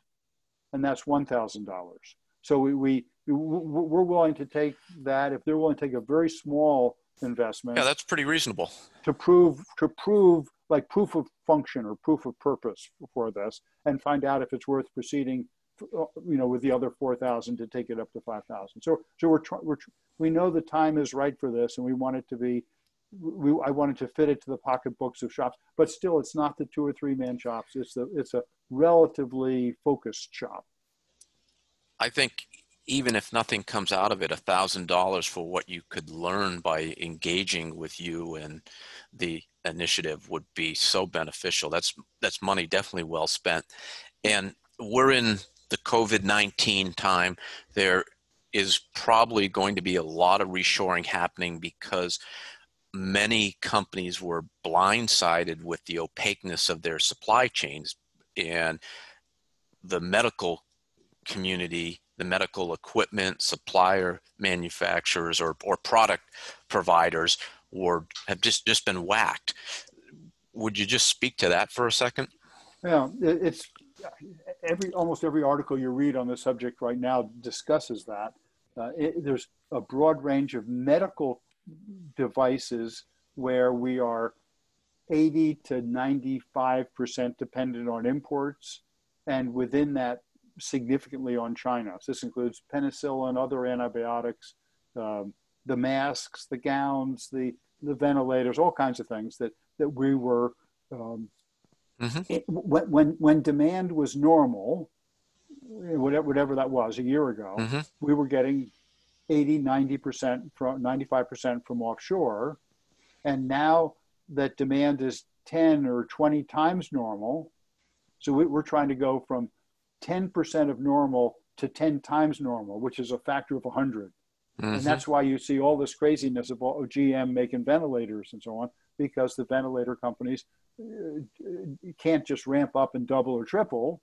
and that's one thousand dollars. So we, we we're willing to take that if they're willing to take a very small investment Yeah, that's pretty reasonable. to prove to prove like proof of function or proof of purpose for this and find out if it's worth proceeding uh, you know with the other 4000 to take it up to 5000 so so we're, tr- we're tr- we know the time is right for this and we want it to be we, I wanted to fit it to the pocketbooks of shops, but still, it's not the two or three man shops. It's the it's a relatively focused shop. I think even if nothing comes out of it, a thousand dollars for what you could learn by engaging with you and the initiative would be so beneficial. That's that's money definitely well spent. And we're in the COVID nineteen time. There is probably going to be a lot of reshoring happening because many companies were blindsided with the opaqueness of their supply chains and the medical community, the medical equipment supplier manufacturers or, or product providers were have just, just been whacked. Would you just speak to that for a second? Yeah, it's every almost every article you read on the subject right now discusses that. Uh, it, there's a broad range of medical devices where we are 80 to 95 percent dependent on imports, and within that, significantly on China. So this includes penicillin, other antibiotics, um, the masks, the gowns, the the ventilators, all kinds of things that that we were um, Mhm. it, when, when when demand was normal, whatever whatever that was a year ago, Mhm. we were getting 80, 90 percent from 95 percent from offshore, and now that demand is 10 or 20 times normal, so we, we're trying to go from 10 percent of normal to 10 times normal, which is a factor of 100 Mhm. and that's why you see all this craziness of all, GM making ventilators and so on, because the ventilator companies uh, can't just ramp up and double or triple.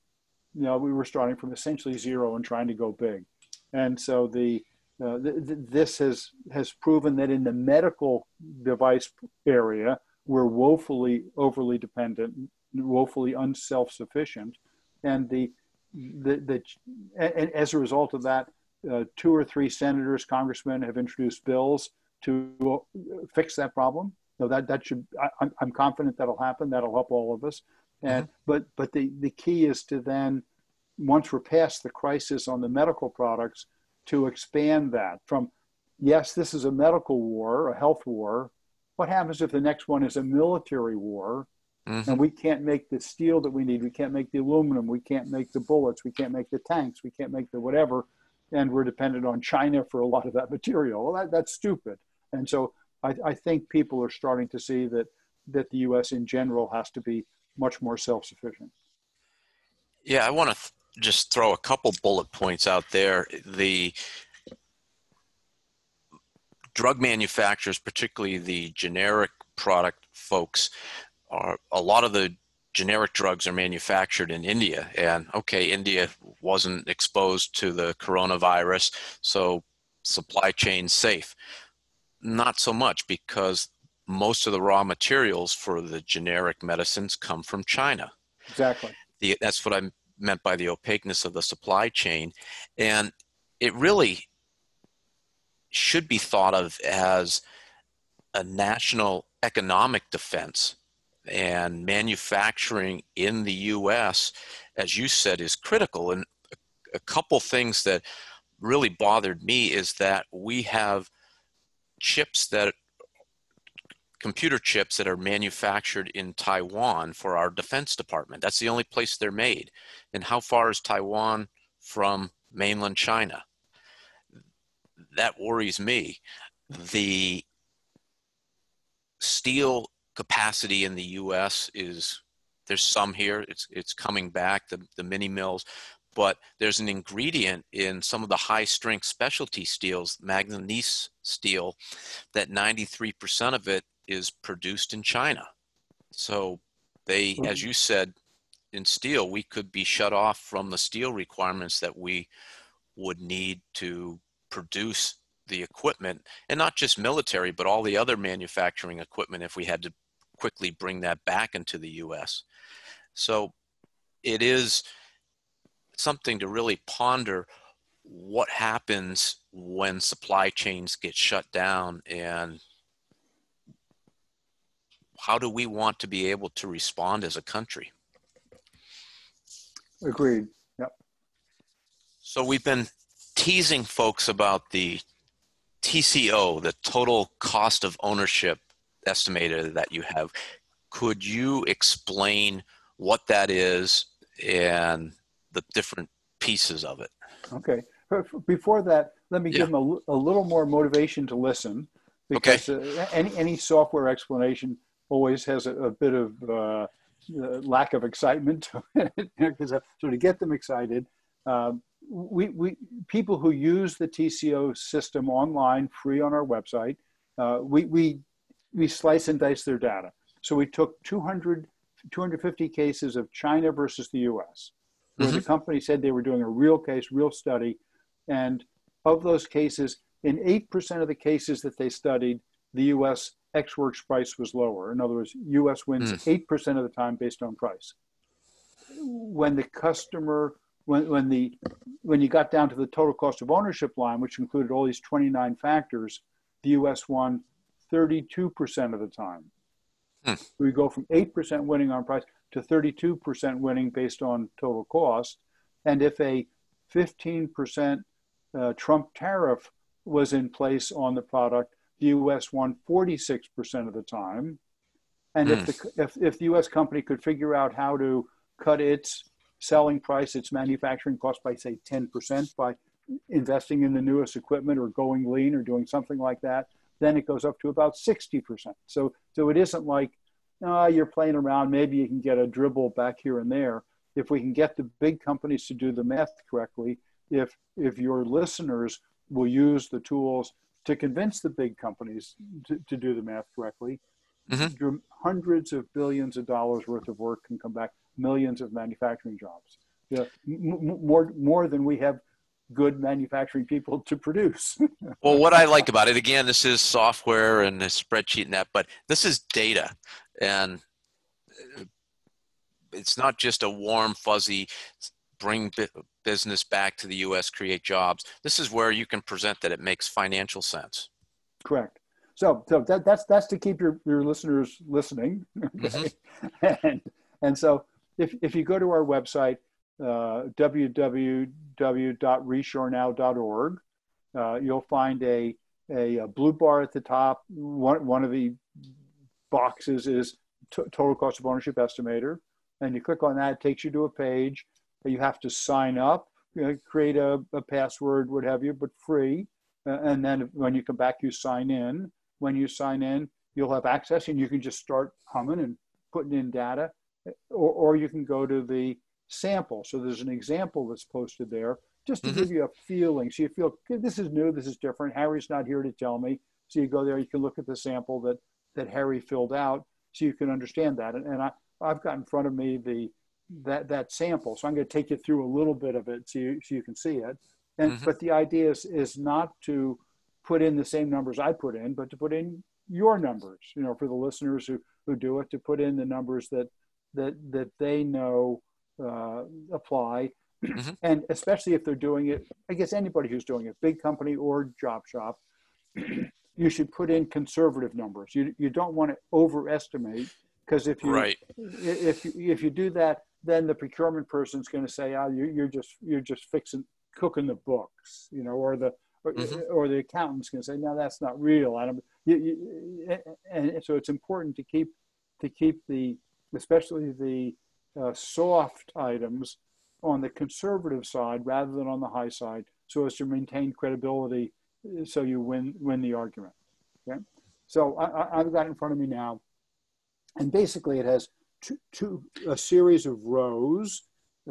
You know, we were starting from essentially zero and trying to go big, and so the uh, th- th- this has has proven that in the medical device area we're woefully overly dependent, woefully unself-sufficient, and the the, the and as a result of that, uh, two or three senators, congressmen have introduced bills to uh, fix that problem. So that that should I, I'm I'm confident that'll happen. That'll help all of us. And but but the the key is to then once we're past the crisis on the medical products to expand that from yes, this is a medical war, a health war. What happens if the next one is a military war mm-hmm. and we can't make the steel that we need? We can't make the aluminum. We can't make the bullets. We can't make the tanks. We can't make the whatever. And we're dependent on China for a lot of that material. Well, that, that's stupid. And so I, I think people are starting to see that, that the US in general has to be much more self sufficient. Yeah, I want to th- just throw a couple bullet points out there. The drug manufacturers, particularly the generic product folks, are a lot of the generic drugs are manufactured in India. And okay, India wasn't exposed to the coronavirus, so supply chain safe. Not so much because most of the raw materials for the generic medicines come from China. Exactly. The, that's what I meant by the opaqueness of the supply chain. And it really should be thought of as a national economic defense. And manufacturing in the US, as you said, is critical. And a couple things that really bothered me is that we have chips that computer chips that are manufactured in Taiwan for our defense department. That's the only place they're made. And how far is Taiwan from mainland China? That worries me. The steel capacity in the US is there's some here it's it's coming back the the mini mills but there's an ingredient in some of the high strength specialty steels manganese steel that 93% of it is produced in China. So they, mm-hmm. as you said, in steel, we could be shut off from the steel requirements that we would need to produce the equipment, and not just military, but all the other manufacturing equipment if we had to quickly bring that back into the US. So it is something to really ponder what happens when supply chains get shut down and how do we want to be able to respond as a country? Agreed. Yep. So we've been teasing folks about the TCO, the total cost of ownership estimator that you have. Could you explain what that is and the different pieces of it? Okay. Before that, let me yeah. give them a, a, little more motivation to listen because okay. uh, any, any software explanation always has a, a bit of uh, uh lack of excitement because so to get them excited um, we, we people who use the tco system online free on our website uh, we, we we slice and dice their data so we took 200 250 cases of china versus the us where mm-hmm. the company said they were doing a real case real study and of those cases in 8% of the cases that they studied the us Ex Works price was lower. In other words, US wins mm. 8% of the time based on price. When the customer, when, when, the, when you got down to the total cost of ownership line, which included all these 29 factors, the US won 32% of the time. Mm. We go from 8% winning on price to 32% winning based on total cost. And if a 15% uh, Trump tariff was in place on the product, the U.S. won 46% of the time. And mm. if, hmm. the, if, if the U.S. company could figure out how to cut its selling price, its manufacturing cost by, say, 10% by investing in the newest equipment or going lean or doing something like that, then it goes up to about 60%. So, so it isn't like, oh, you're playing around, maybe you can get a dribble back here and there. If we can get the big companies to do the math correctly, if, if your listeners will use the tools to convince the big companies to, to do the math correctly, mm-hmm. hundreds of billions of dollars worth of work can come back, millions of manufacturing jobs. Yeah, m- more more than we have good manufacturing people to produce. well, what I like about it, again, this is software and a spreadsheet and that, but this is data, and it's not just a warm, fuzzy bring business back to the U.S., create jobs. This is where you can present that it makes financial sense. Correct. So, so that, that's that's to keep your, your listeners listening. Okay? Mm-hmm. and and so if if you go to our website uh, www.reshorenow.org, uh, you'll find a a, a, blue bar at the top. One, one of the boxes is t- total cost of ownership estimator. And you click on that, it takes you to a page. You have to sign up, you know, create a, a, password, what have you, but free. Uh, and then when you come back, you sign in. When you sign in, you'll have access and you can just start humming and putting in data. Or, or you can go to the sample. So there's an example that's posted there just to mm-hmm. give you a feeling. So you feel this is new, this is different. Harry's not here to tell me. So you go there, you can look at the sample that that Harry filled out, so you can understand that. And, and I, I've got in front of me the that that sample, so I'm going to take you through a little bit of it so you so you can see it. And mm-hmm. but the idea is is not to put in the same numbers I put in, but to put in your numbers. You know, for the listeners who who do it, to put in the numbers that that that they know uh, apply Mm-hmm. And especially if they're doing it, I guess anybody who's doing it, big company or job shop, you should put in conservative numbers. You, you don't want to overestimate because if you right. if you, if you do that, then the procurement person's going to say, "Ah, oh, you're, you're just you're just fixing cooking the books," you know, or the or, mm-hmm. or the accountant's going to say, "No, that's not real." I don't. You, you, and so it's important to keep to keep the especially the uh, soft items on the conservative side rather than on the high side so as to maintain credibility so you win win the argument okay so I, have got in front of me now and basically it has two, two a series of rows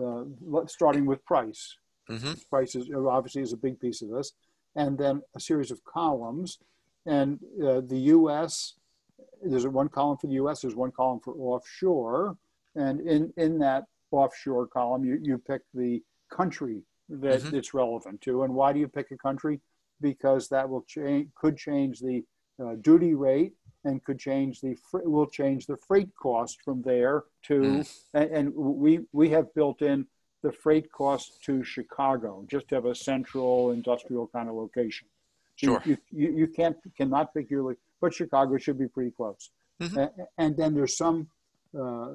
uh, starting with price mm-hmm. price is obviously is a big piece of this and then a series of columns and uh, the us there's one column for the us there's one column for offshore and in in that offshore column, you, you pick the country that mm-hmm. it's relevant to. And why do you pick a country? Because that will change, could change the uh, duty rate and could change the fr- will change the freight cost from there to mm. and, and, we we have built in the freight cost to Chicago just to have a central industrial kind of location. Sure. You, you, you can't cannot pick your but Chicago should be pretty close. Mm-hmm. And, and then there's some uh,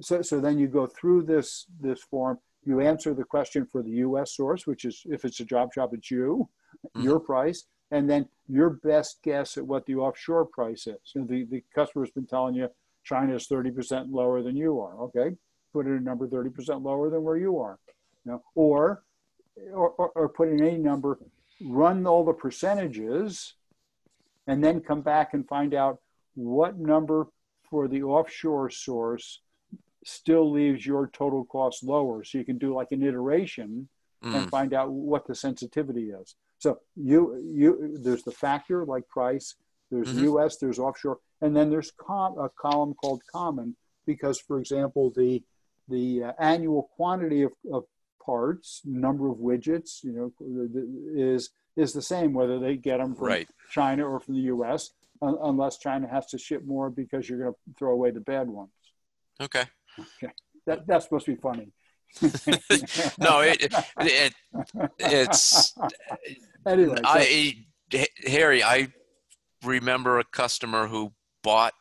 so, so then you go through this this form. You answer the question for the U.S. source, which is if it's a job shop, it's you, mm-hmm. your price, and then your best guess at what the offshore price is. You know, the the customer's been telling you China is thirty percent lower than you are. Okay, put in a number thirty percent lower than where you are. You know, or, or or put in any number, run all the percentages, and then come back and find out what number for the offshore source still leaves your total cost lower. So you can do like an iteration mm. and find out what the sensitivity is. So you you there's the factor like price, there's mm-hmm. US, there's offshore, and then there's com- a column called common because, for example, the the uh, annual quantity of, of parts, number of widgets, you know, is is the same whether they get them from right. China or from the U.S un- unless China has to ship more because you're going to throw away the bad ones. Okay. Okay. That, that's supposed to be funny. no, it, it, it's anyway. So. I Harry, I remember a customer who bought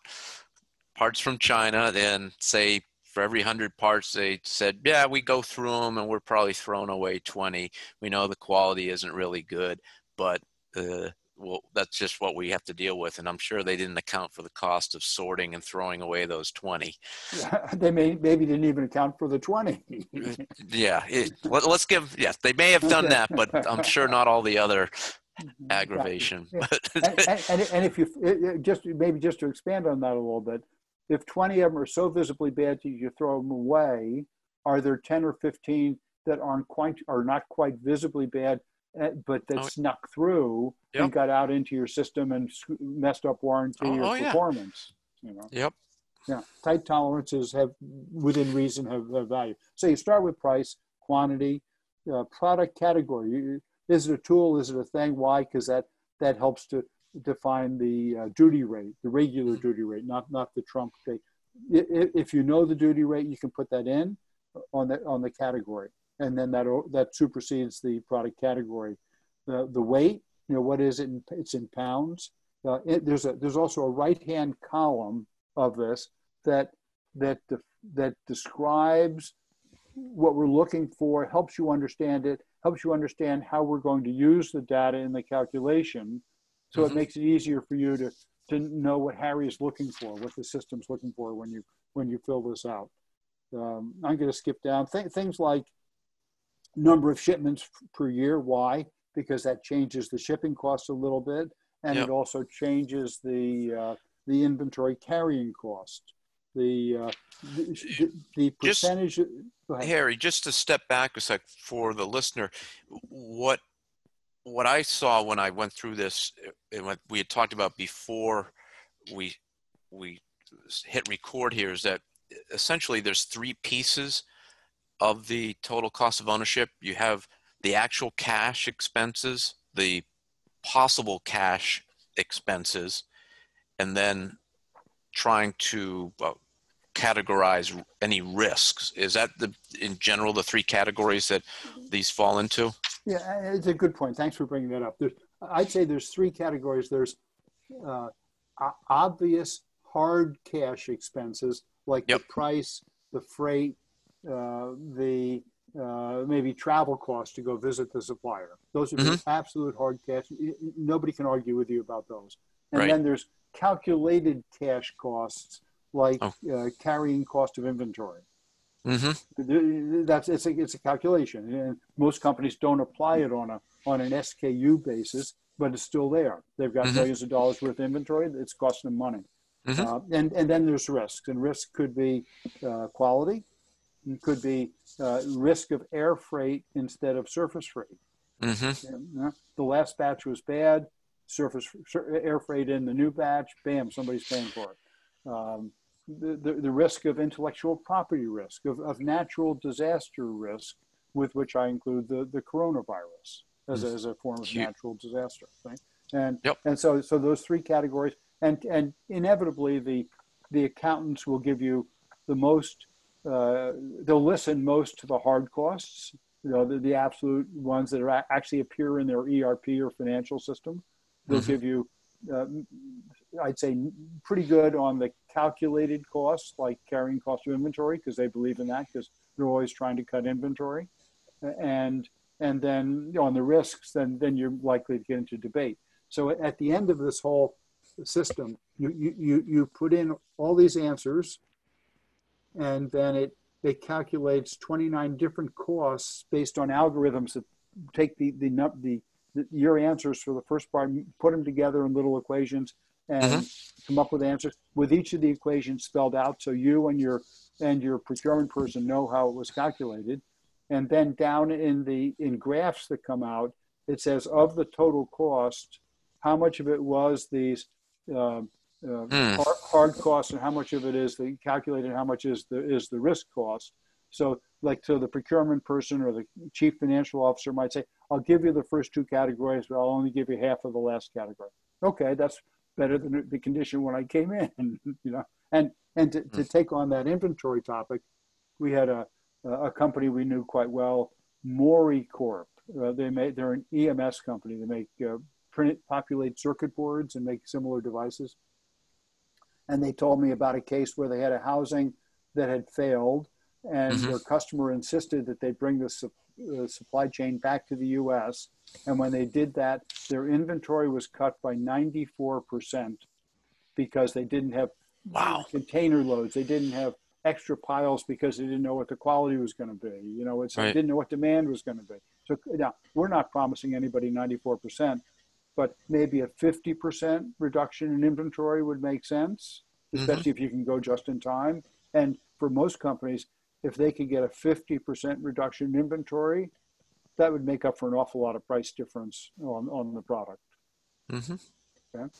parts from China. Then say for every hundred parts, they said, "Yeah, we go through them, and we're probably throwing away twenty. We know the quality isn't really good, but uh, well, that's just what we have to deal with. And I'm sure they didn't account for the cost of sorting and throwing away those 20. they may, maybe didn't even account for the 20. Uh, yeah. It, let, us give, yes, they may have done that, but I'm sure not all the other aggravation. Yeah. and, and, and, if you uh, uh, just maybe just to expand on that a little bit, if 20 of them are so visibly bad that you throw them away, are there 10 or 15 that aren't quite, are not quite visibly bad but that oh, snuck through yep. and got out into your system and messed up warranty oh, or oh, performance. Yeah. You know. Yep. Yeah. Tight tolerances have, within reason, have, have value. So you start with price, quantity, uh, product category. Is it a tool? Is it a thing? Why? Because that that helps to define the uh, duty rate, the regular mm-hmm. duty rate, not not the trump rate. If you know the duty rate, you can put that in on the on the category and then that that supersedes the product category. The the weight, you know, what is it? In, it's in pounds. Uh, it, there's a there's also a right hand column of this that that that describes what we're looking for, helps you understand it, helps you understand how we're going to use the data in the calculation, So Mhm. it makes it easier for you to, to know what Harry is looking for, what the system's looking for when you, when you fill this out. Um, I'm going to skip down Th- things like number of shipments per year. Why? Because that changes the shipping costs a little bit, and Yep. it also changes the uh, the inventory carrying cost. The uh, the, the, Just- percentage. go ahead. Harry, just to step back a sec for the listener, what what I saw when I went through this and what we had talked about before we we hit record here is that essentially there's three pieces of the total cost of ownership. You have the actual cash expenses, the possible cash expenses, and then trying to uh, categorize any risks. Is that the in general the three categories that these fall into? Yeah, it's a good point. Thanks for bringing that up. There's, I'd say there's three categories. There's uh, obvious hard cash expenses like Yep. the price, the freight, the uh, maybe travel costs to go visit the supplier. Those are the absolute hard cash. Nobody can argue with you about those. And Right. then there's calculated cash costs like Oh. uh, carrying cost of inventory Mm-hmm. that's it's a, it's a calculation and most companies don't apply it on a on an SKU basis but it's still there they've got Mhm. millions of dollars worth of inventory it's costing them money Mhm. uh, and and then there's risks and risk could be uh, quality it could be uh, risk of air freight instead of surface freight Mm-hmm. And, uh, the last batch was bad surface sur- air freight in the new batch bam somebody's paying for it um, the, the, the risk of intellectual property risk, of, of natural disaster risk, with which I include the, the coronavirus as, a, as a form of natural disaster. Right? And, Yep. and so, so those three categories, and, and inevitably the, the accountants will give you the most, uh, they'll listen most to the hard costs, you know, the, the absolute ones that are actually appear in their ERP or financial system. They'll Mhm. give you uh, I'd say pretty good on the calculated costs, like carrying cost of inventory, because they believe in that, because they're always trying to cut inventory, and and then on the risks, then then you're likely to get into debate. So at the end of this whole system, you you, you put in all these answers, and then it it calculates 29 different costs based on algorithms that take the the the, the your answers for the first part, put them together in little equations, and come up with answers with each of the equations spelled out, so you and your and your procurement person know how it was calculated. And then down in the in graphs that come out, it says of the total cost, how much of it was these uh, uh, Hmm. Hard, costs, and how much of it is the calculated, how much is the is the risk cost. So, like, so the procurement person or the chief financial officer might say, "I'll give you the first two categories, but I'll only give you half of the last category." Okay, that's better than the condition when I came in, you know. And and to, to take on that inventory topic, we had a a company we knew quite well, MoreyCorp. Uh, they make they're an EMS company. They make uh, print populate circuit boards and make similar devices. And they told me about a case where they had a housing that had failed, and Mhm. their customer insisted that they bring the uh, supply chain back to the U.S. And when they did that, their inventory was cut by 94% because they didn't have Wow. container loads. They didn't have extra piles because they didn't know what the quality was going to be. You know, it's, they didn't know what demand was going to be. So now we're not promising anybody 94%, but maybe a 50% reduction in inventory would make sense, especially if you can go just in time. And for most companies, if they could get a 50% reduction in inventory, that would make up for an awful lot of price difference on, on the product. Mm-hmm. Okay.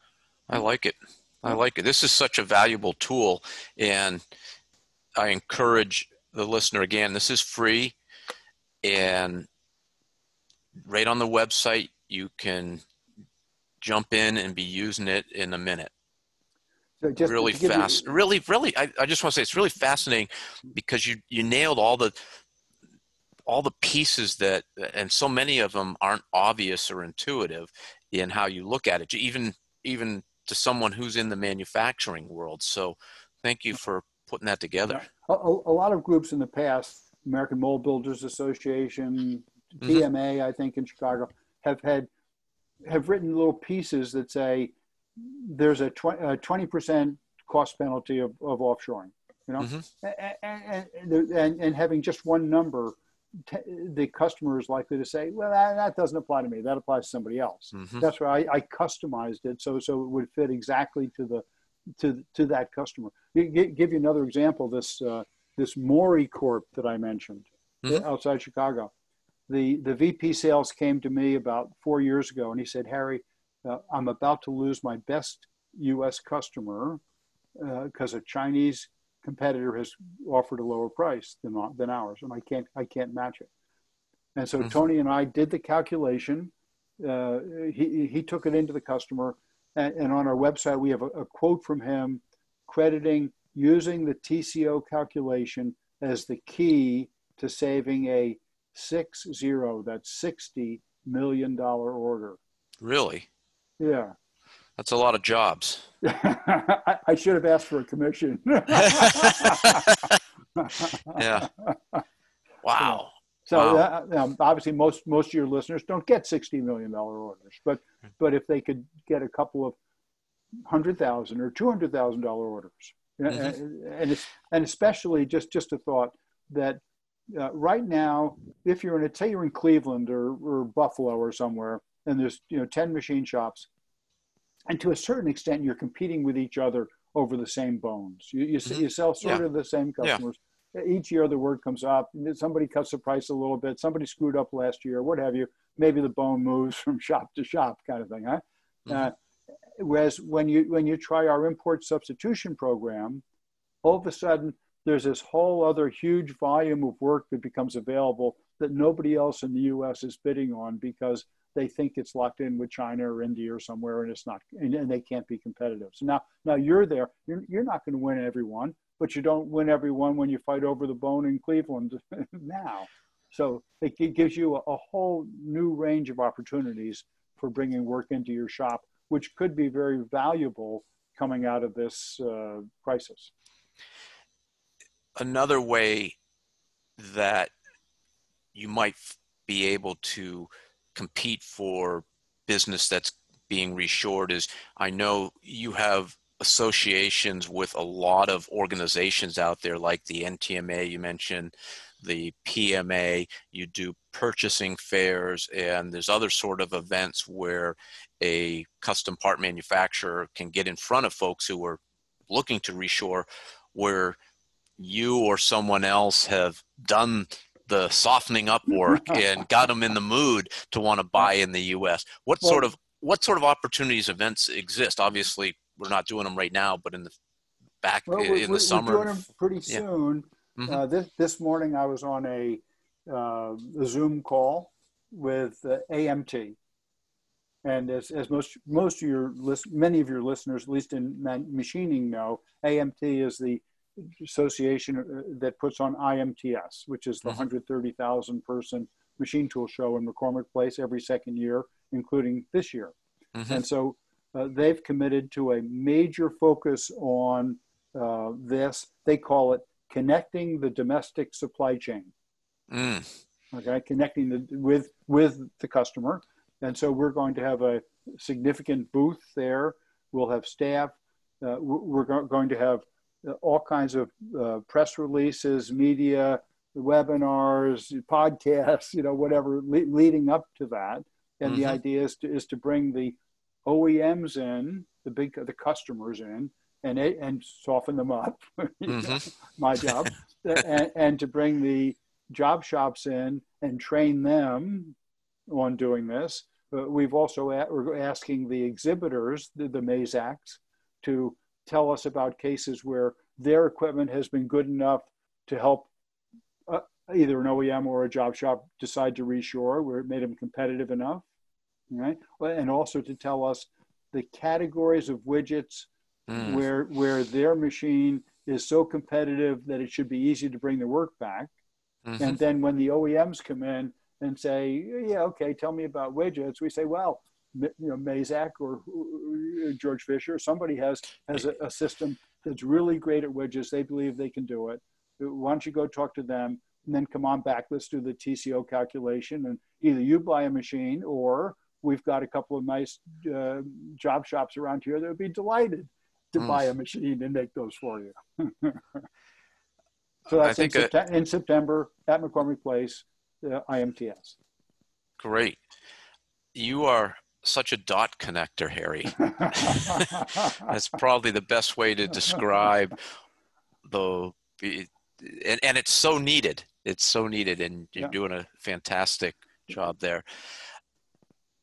I like it. I like it. This is such a valuable tool, and I encourage the listener again. This is free, and right on the website, you can jump in and be using it in a minute. So just really give you- fast. Really, really. I, I just want to say it's really fascinating because you you nailed all the all the pieces that, and so many of them aren't obvious or intuitive in how you look at it. Even even to someone who's in the manufacturing world. So, thank you for putting that together. a, a a lot of groups in the past, American Mold Builders Association, Mhm. I think in Chicago, have had have written little pieces that say there's a 20 percent cost penalty of, of offshoring. You know, mm-hmm. and, and, and, and having just one number the customer is likely to say, "Well, that, that, doesn't apply to me. That applies to somebody else." Mm-hmm. That's why I, I, customized it so so it would fit exactly to the to to that customer. give you another example. This uh, this MoreyCorp that I mentioned mm-hmm. outside Chicago. The the VP sales came to me about four years ago, and he said, "Harry, uh, I'm about to lose my best U.S. customer because uh, a Chinese competitor has offered a lower price than, than ours, and I can't I can't match it. And so mm-hmm. Tony and I did the calculation. Uh, he he took it into the customer, and, and on our website we have a, a, quote from him crediting using the TCO calculation as the key to saving a six zero that's sixty million dollar order. Really? Yeah. That's a lot of jobs. I, I, should have asked for a commission. yeah. Wow. So wow. Uh, um, obviously, most most of your listeners don't get sixty million dollar orders, but but if they could get a couple of hundred thousand or two hundred thousand dollar orders, mm-hmm. and, and it's and especially just just a thought that uh, right now, if you're in a say you're in Cleveland or, or Buffalo or somewhere, and there's you know ten machine shops, and to a certain extent, you're competing with each other over the same bones. You, you, mm-hmm. you sell sort yeah. of the same customers. Yeah. Each year, the word comes up. Somebody cuts the price a little bit. Somebody screwed up last year, what have you. Maybe the bone moves from shop to shop, kind of thing. Huh? Mm-hmm. Uh, whereas when you when you try our import substitution program, all of a sudden there's this whole other huge volume of work that becomes available that nobody else in the U.S. is bidding on because they think it's locked in with China or India or somewhere, and it's not, and, and they can't be competitive. So now, now you're there. You're, you're not going to win everyone, but you don't win everyone when you fight over the bone in Cleveland now. So it, it gives you a, a, whole new range of opportunities for bringing work into your shop, which could be very valuable coming out of this uh, crisis. Another way that you might be able to compete for business that's being reshored is I know you have associations with a lot of organizations out there like the NTMA you mentioned the PMA you do purchasing fairs and there's other sort of events where a custom part manufacturer can get in front of folks who are looking to reshore where you or someone else have done the softening up work and got them in the mood to want to buy in the U.S. What well, sort of what sort of opportunities events exist? Obviously, we're not doing them right now, but in the back well, in the summer, we're doing them pretty soon. Yeah. Mm-hmm. Uh, this this morning, I was on a, uh, a Zoom call with uh, AMT, and as, as most most of your list, many of your listeners, at least in machining, know, AMT is the association uh, that puts on IMTS, which is the mm-hmm. 130,000 person machine tool show in McCormick Place every second year, including this year. Mm-hmm. And so uh, they've committed to a major focus on uh, this. They call it connecting the domestic supply chain. Mm. Okay, connecting the, with with the customer, and so we're going to have a significant booth there. We'll have staff. Uh, we're go- going to have all kinds of uh, press releases, media, webinars, podcasts, you know, whatever le- leading up to that. And mm-hmm. the idea is to, is to bring the OEMs in, the big the customers in, and and soften them up. mm-hmm. My job, and, and to bring the job shops in and train them on doing this. Uh, we've also we're asking the exhibitors, the, the Mazaks, to tell us about cases where their equipment has been good enough to help uh, either an OEM or a job shop decide to reshore, where it made them competitive enough, right? And also to tell us the categories of widgets mm. where where their machine is so competitive that it should be easy to bring the work back. Mm-hmm. And then when the OEMs come in and say, "Yeah, okay, tell me about widgets," we say, "Well, you know, Mazak or Georg Fischer, somebody has has a, a, system that's really great at widgets. They believe they can do it. Why don't you go talk to them and then come on back? Let's do the TCO calculation, and either you buy a machine or we've got a couple of nice uh, job shops around here that would be delighted to Mm. buy a machine and make those for you. so that's I in, uh, in September at McCormick Place, uh, IMTS. Great. You are such a dot connector, Harry. That's probably the best way to describe the, and, and it's so needed. It's so needed, and you're Yeah. doing a fantastic job there.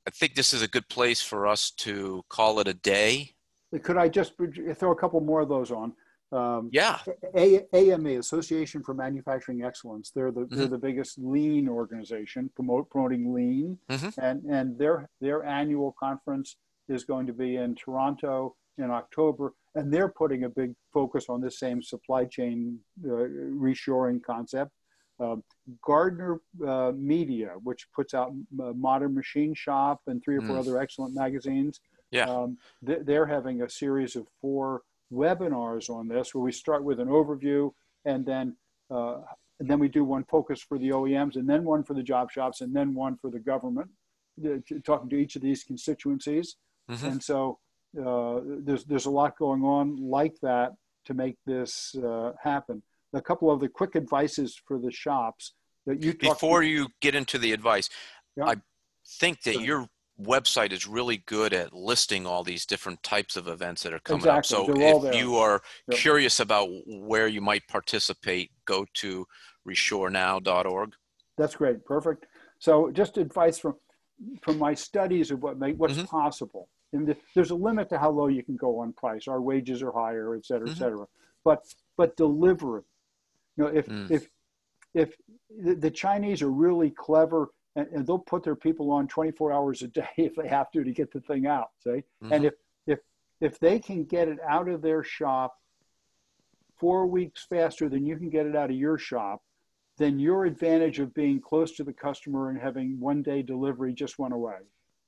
I think this is a good place for us to call it a day. Could I just throw a couple more of those on? Um, Yeah. A- AME, Association for Manufacturing Excellence, they're the, Mm-hmm. they're the biggest lean organization promote, promoting lean. Mhm. And, and their, their annual conference is going to be in Toronto in October. And they're putting a big focus on this same supply chain uh, reshoring concept. Um, Gardner uh, Media, which puts out uh, Modern Machine Shop and three or four Mm. other excellent magazines, Yeah. um, th- they're having a series of four webinars on this where we start with an overview and then uh, and then we do one focus for the OEMs and then one for the job shops and then one for the government the, talking to each of these constituencies Mhm. and so uh, there's there's a lot going on like that to make this uh, happen a couple of the quick advices for the shops that you Before you get into the advice, Yeah. I think that Sure. your website is really good at listing all these different types of events that are coming Exactly. up. So They're if you are Yep. curious about where you might participate, go to reshorenow.org. That's great. Perfect. So just advice from from my studies of what make what's Mhm. possible. And the, there's a limit to how low you can go on price. Our wages are higher, et cetera, et Mhm. cetera. But but delivery. You know, if Mm. if if the, the Chinese are really clever and, and they'll put their people on 24 hours a day if they have to to get the thing out. See, Mhm. and if if if they can get it out of their shop four weeks faster than you can get it out of your shop, then your advantage of being close to the customer and having one day delivery just went away.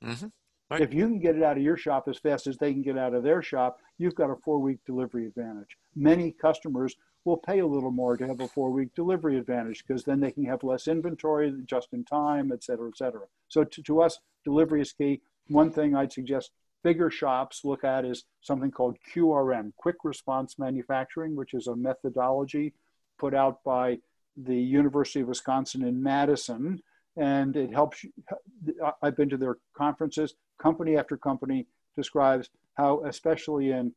Mhm. Right. If you can get it out of your shop as fast as they can get out of their shop, you've got a four week delivery advantage. Many customers will pay a little more to have a four week delivery advantage because then they can have less inventory just in time, et cetera, et cetera. So to, to us, delivery is key. One thing I'd suggest bigger shops look at is something called QRM, Quick Response Manufacturing, which is a methodology put out by the University of Wisconsin in Madison. And it helps, you, I've been to their conferences, company after company describes how, especially in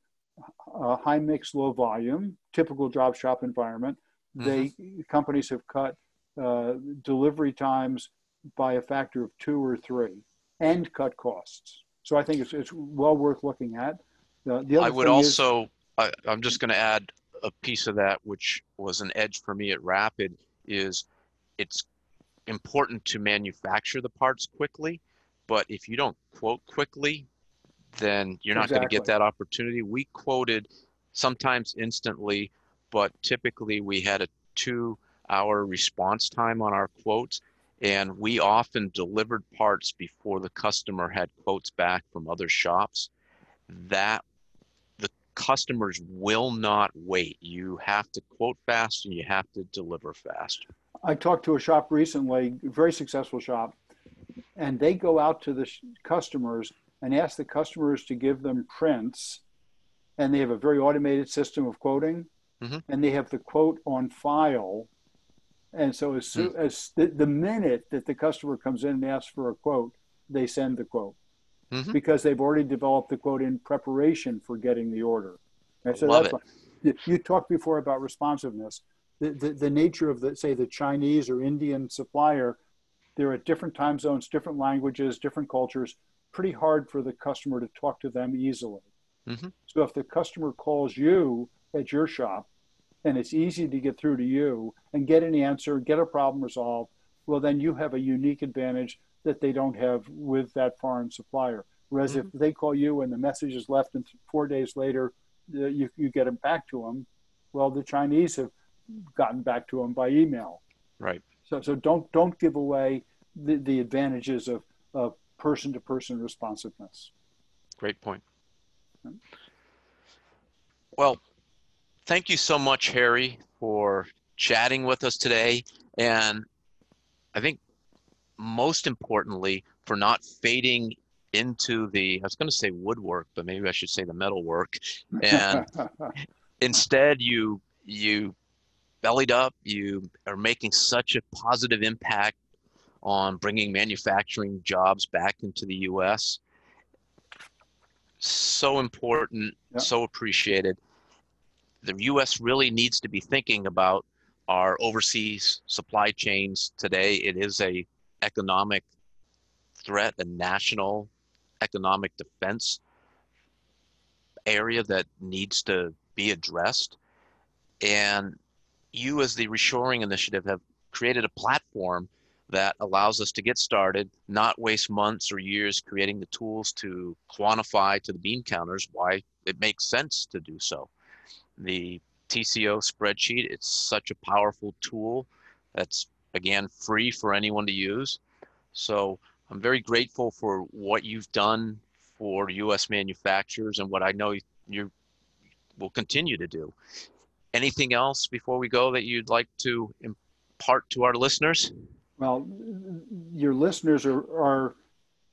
uh, high mix, low volume, typical job shop environment, they companies have cut uh, delivery times by a factor of two or three and cut costs. So I think it's, it's well worth looking at. Uh, the other I would thing is- also, I, I'm just going to add a piece of that, which was an edge for me at Rapid, is it's important to manufacture the parts quickly, but if you don't quote quickly, then you're not going to get that opportunity. We quoted sometimes instantly, but typically we had a two hour response time on our quotes. And we often delivered parts before the customer had quotes back from other shops. That the customers will not wait. You have to quote fast and you have to deliver fast. I talked to a shop recently, a very successful shop, and they go out to the sh- customers and ask the customers to give them prints, and they have a very automated system of quoting, Mhm. and they have the quote on file. And so, as, soo- as the, the minute that the customer comes in and asks for a quote, they send the quote Mhm. because they've already developed the quote in preparation for getting the order. And so Love why- you, you talked before about responsiveness. The, the, the nature of the say the Chinese or Indian supplier, they're at different time zones, different languages, different cultures. Pretty hard for the customer to talk to them easily. Mhm. So if the customer calls you at your shop, and it's easy to get through to you and get an answer, get a problem resolved, well then you have a unique advantage that they don't have with that foreign supplier. Whereas if they call you and the message is left and four days later uh, you, you get it back to them, well the Chinese have gotten back to them by email. Right. So, so don't don't give away the, the advantages of, of person to person responsiveness. Great point. Hmm. Well, thank you so much, Harry, for chatting with us today. And I think most importantly, for not fading into the I was going to say woodwork, but maybe I should say the metalwork. And instead, you you bellied up. You are making such a positive impact on bringing manufacturing jobs back into the U.S. So important, yep. so appreciated. The U.S. really needs to be thinking about our overseas supply chains today. It is a economic threat, a national economic defense area that needs to be addressed. And you, as the Reshoring Initiative, have created a platform that allows us to get started, not waste months or years creating the tools to quantify to the bean counters why it makes sense to do so. The TCO spreadsheet, it's such a powerful tool that's, again, free for anyone to use. So I'm very grateful for what you've done for U.S. manufacturers and what I know you will continue to do. Anything else before we go that you'd like to impart to our listeners? Well, your listeners are, are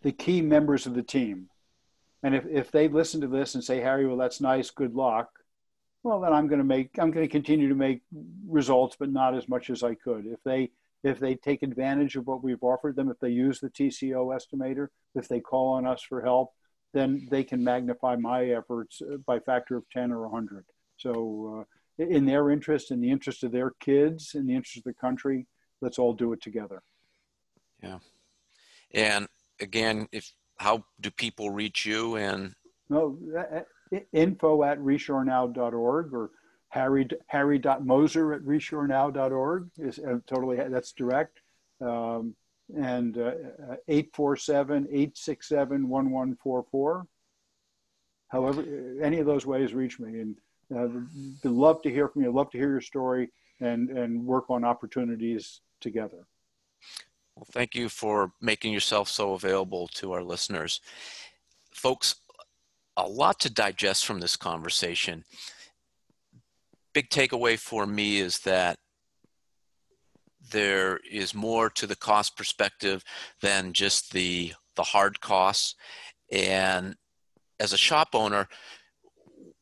the key members of the team. And if, if they listen to this and say, Harry, well, that's nice, good luck, well, then I'm going to make, I'm going to continue to make results, but not as much as I could. If they, if they take advantage of what we've offered them, if they use the TCO estimator, if they call on us for help, then they can magnify my efforts by factor of 10 or 100. So, uh, in their interest, in the interest of their kids, in the interest of the country, let's all do it together. Yeah. And again, if how do people reach you and no uh, info at reshorenow.org or harry harry.moser at reshorenow.org is uh, totally that's direct um, and uh, 847-867-1144 however any of those ways reach me and uh, love to hear from you love to hear your story and and work on opportunities together. Well, thank you for making yourself so available to our listeners. Folks, a lot to digest from this conversation. Big takeaway for me is that there is more to the cost perspective than just the the hard costs and as a shop owner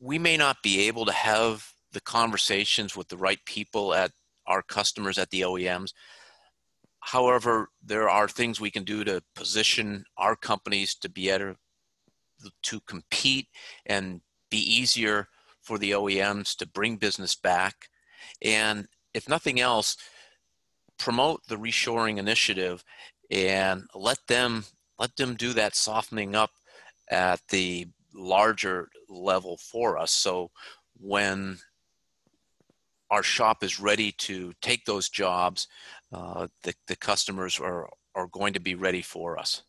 we may not be able to have the conversations with the right people at our customers at the OEMs However, there are things we can do to position our companies to be able to compete and be easier for the OEMs to bring business back. And if nothing else, promote the reshoring initiative and let them let them do that softening up at the larger level for us. So when our shop is ready to take those jobs, uh, the, the customers are, are going to be ready for us.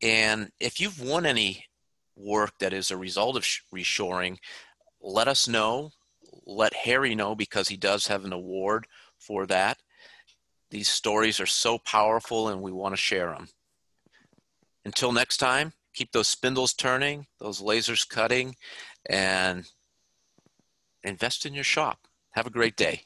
And if you've won any work that is a result of reshoring, let us know. Let Harry know because he does have an award for that. These stories are so powerful and we want to share them. Until next time, keep those spindles turning, those lasers cutting, and invest in your shop. Have a great day.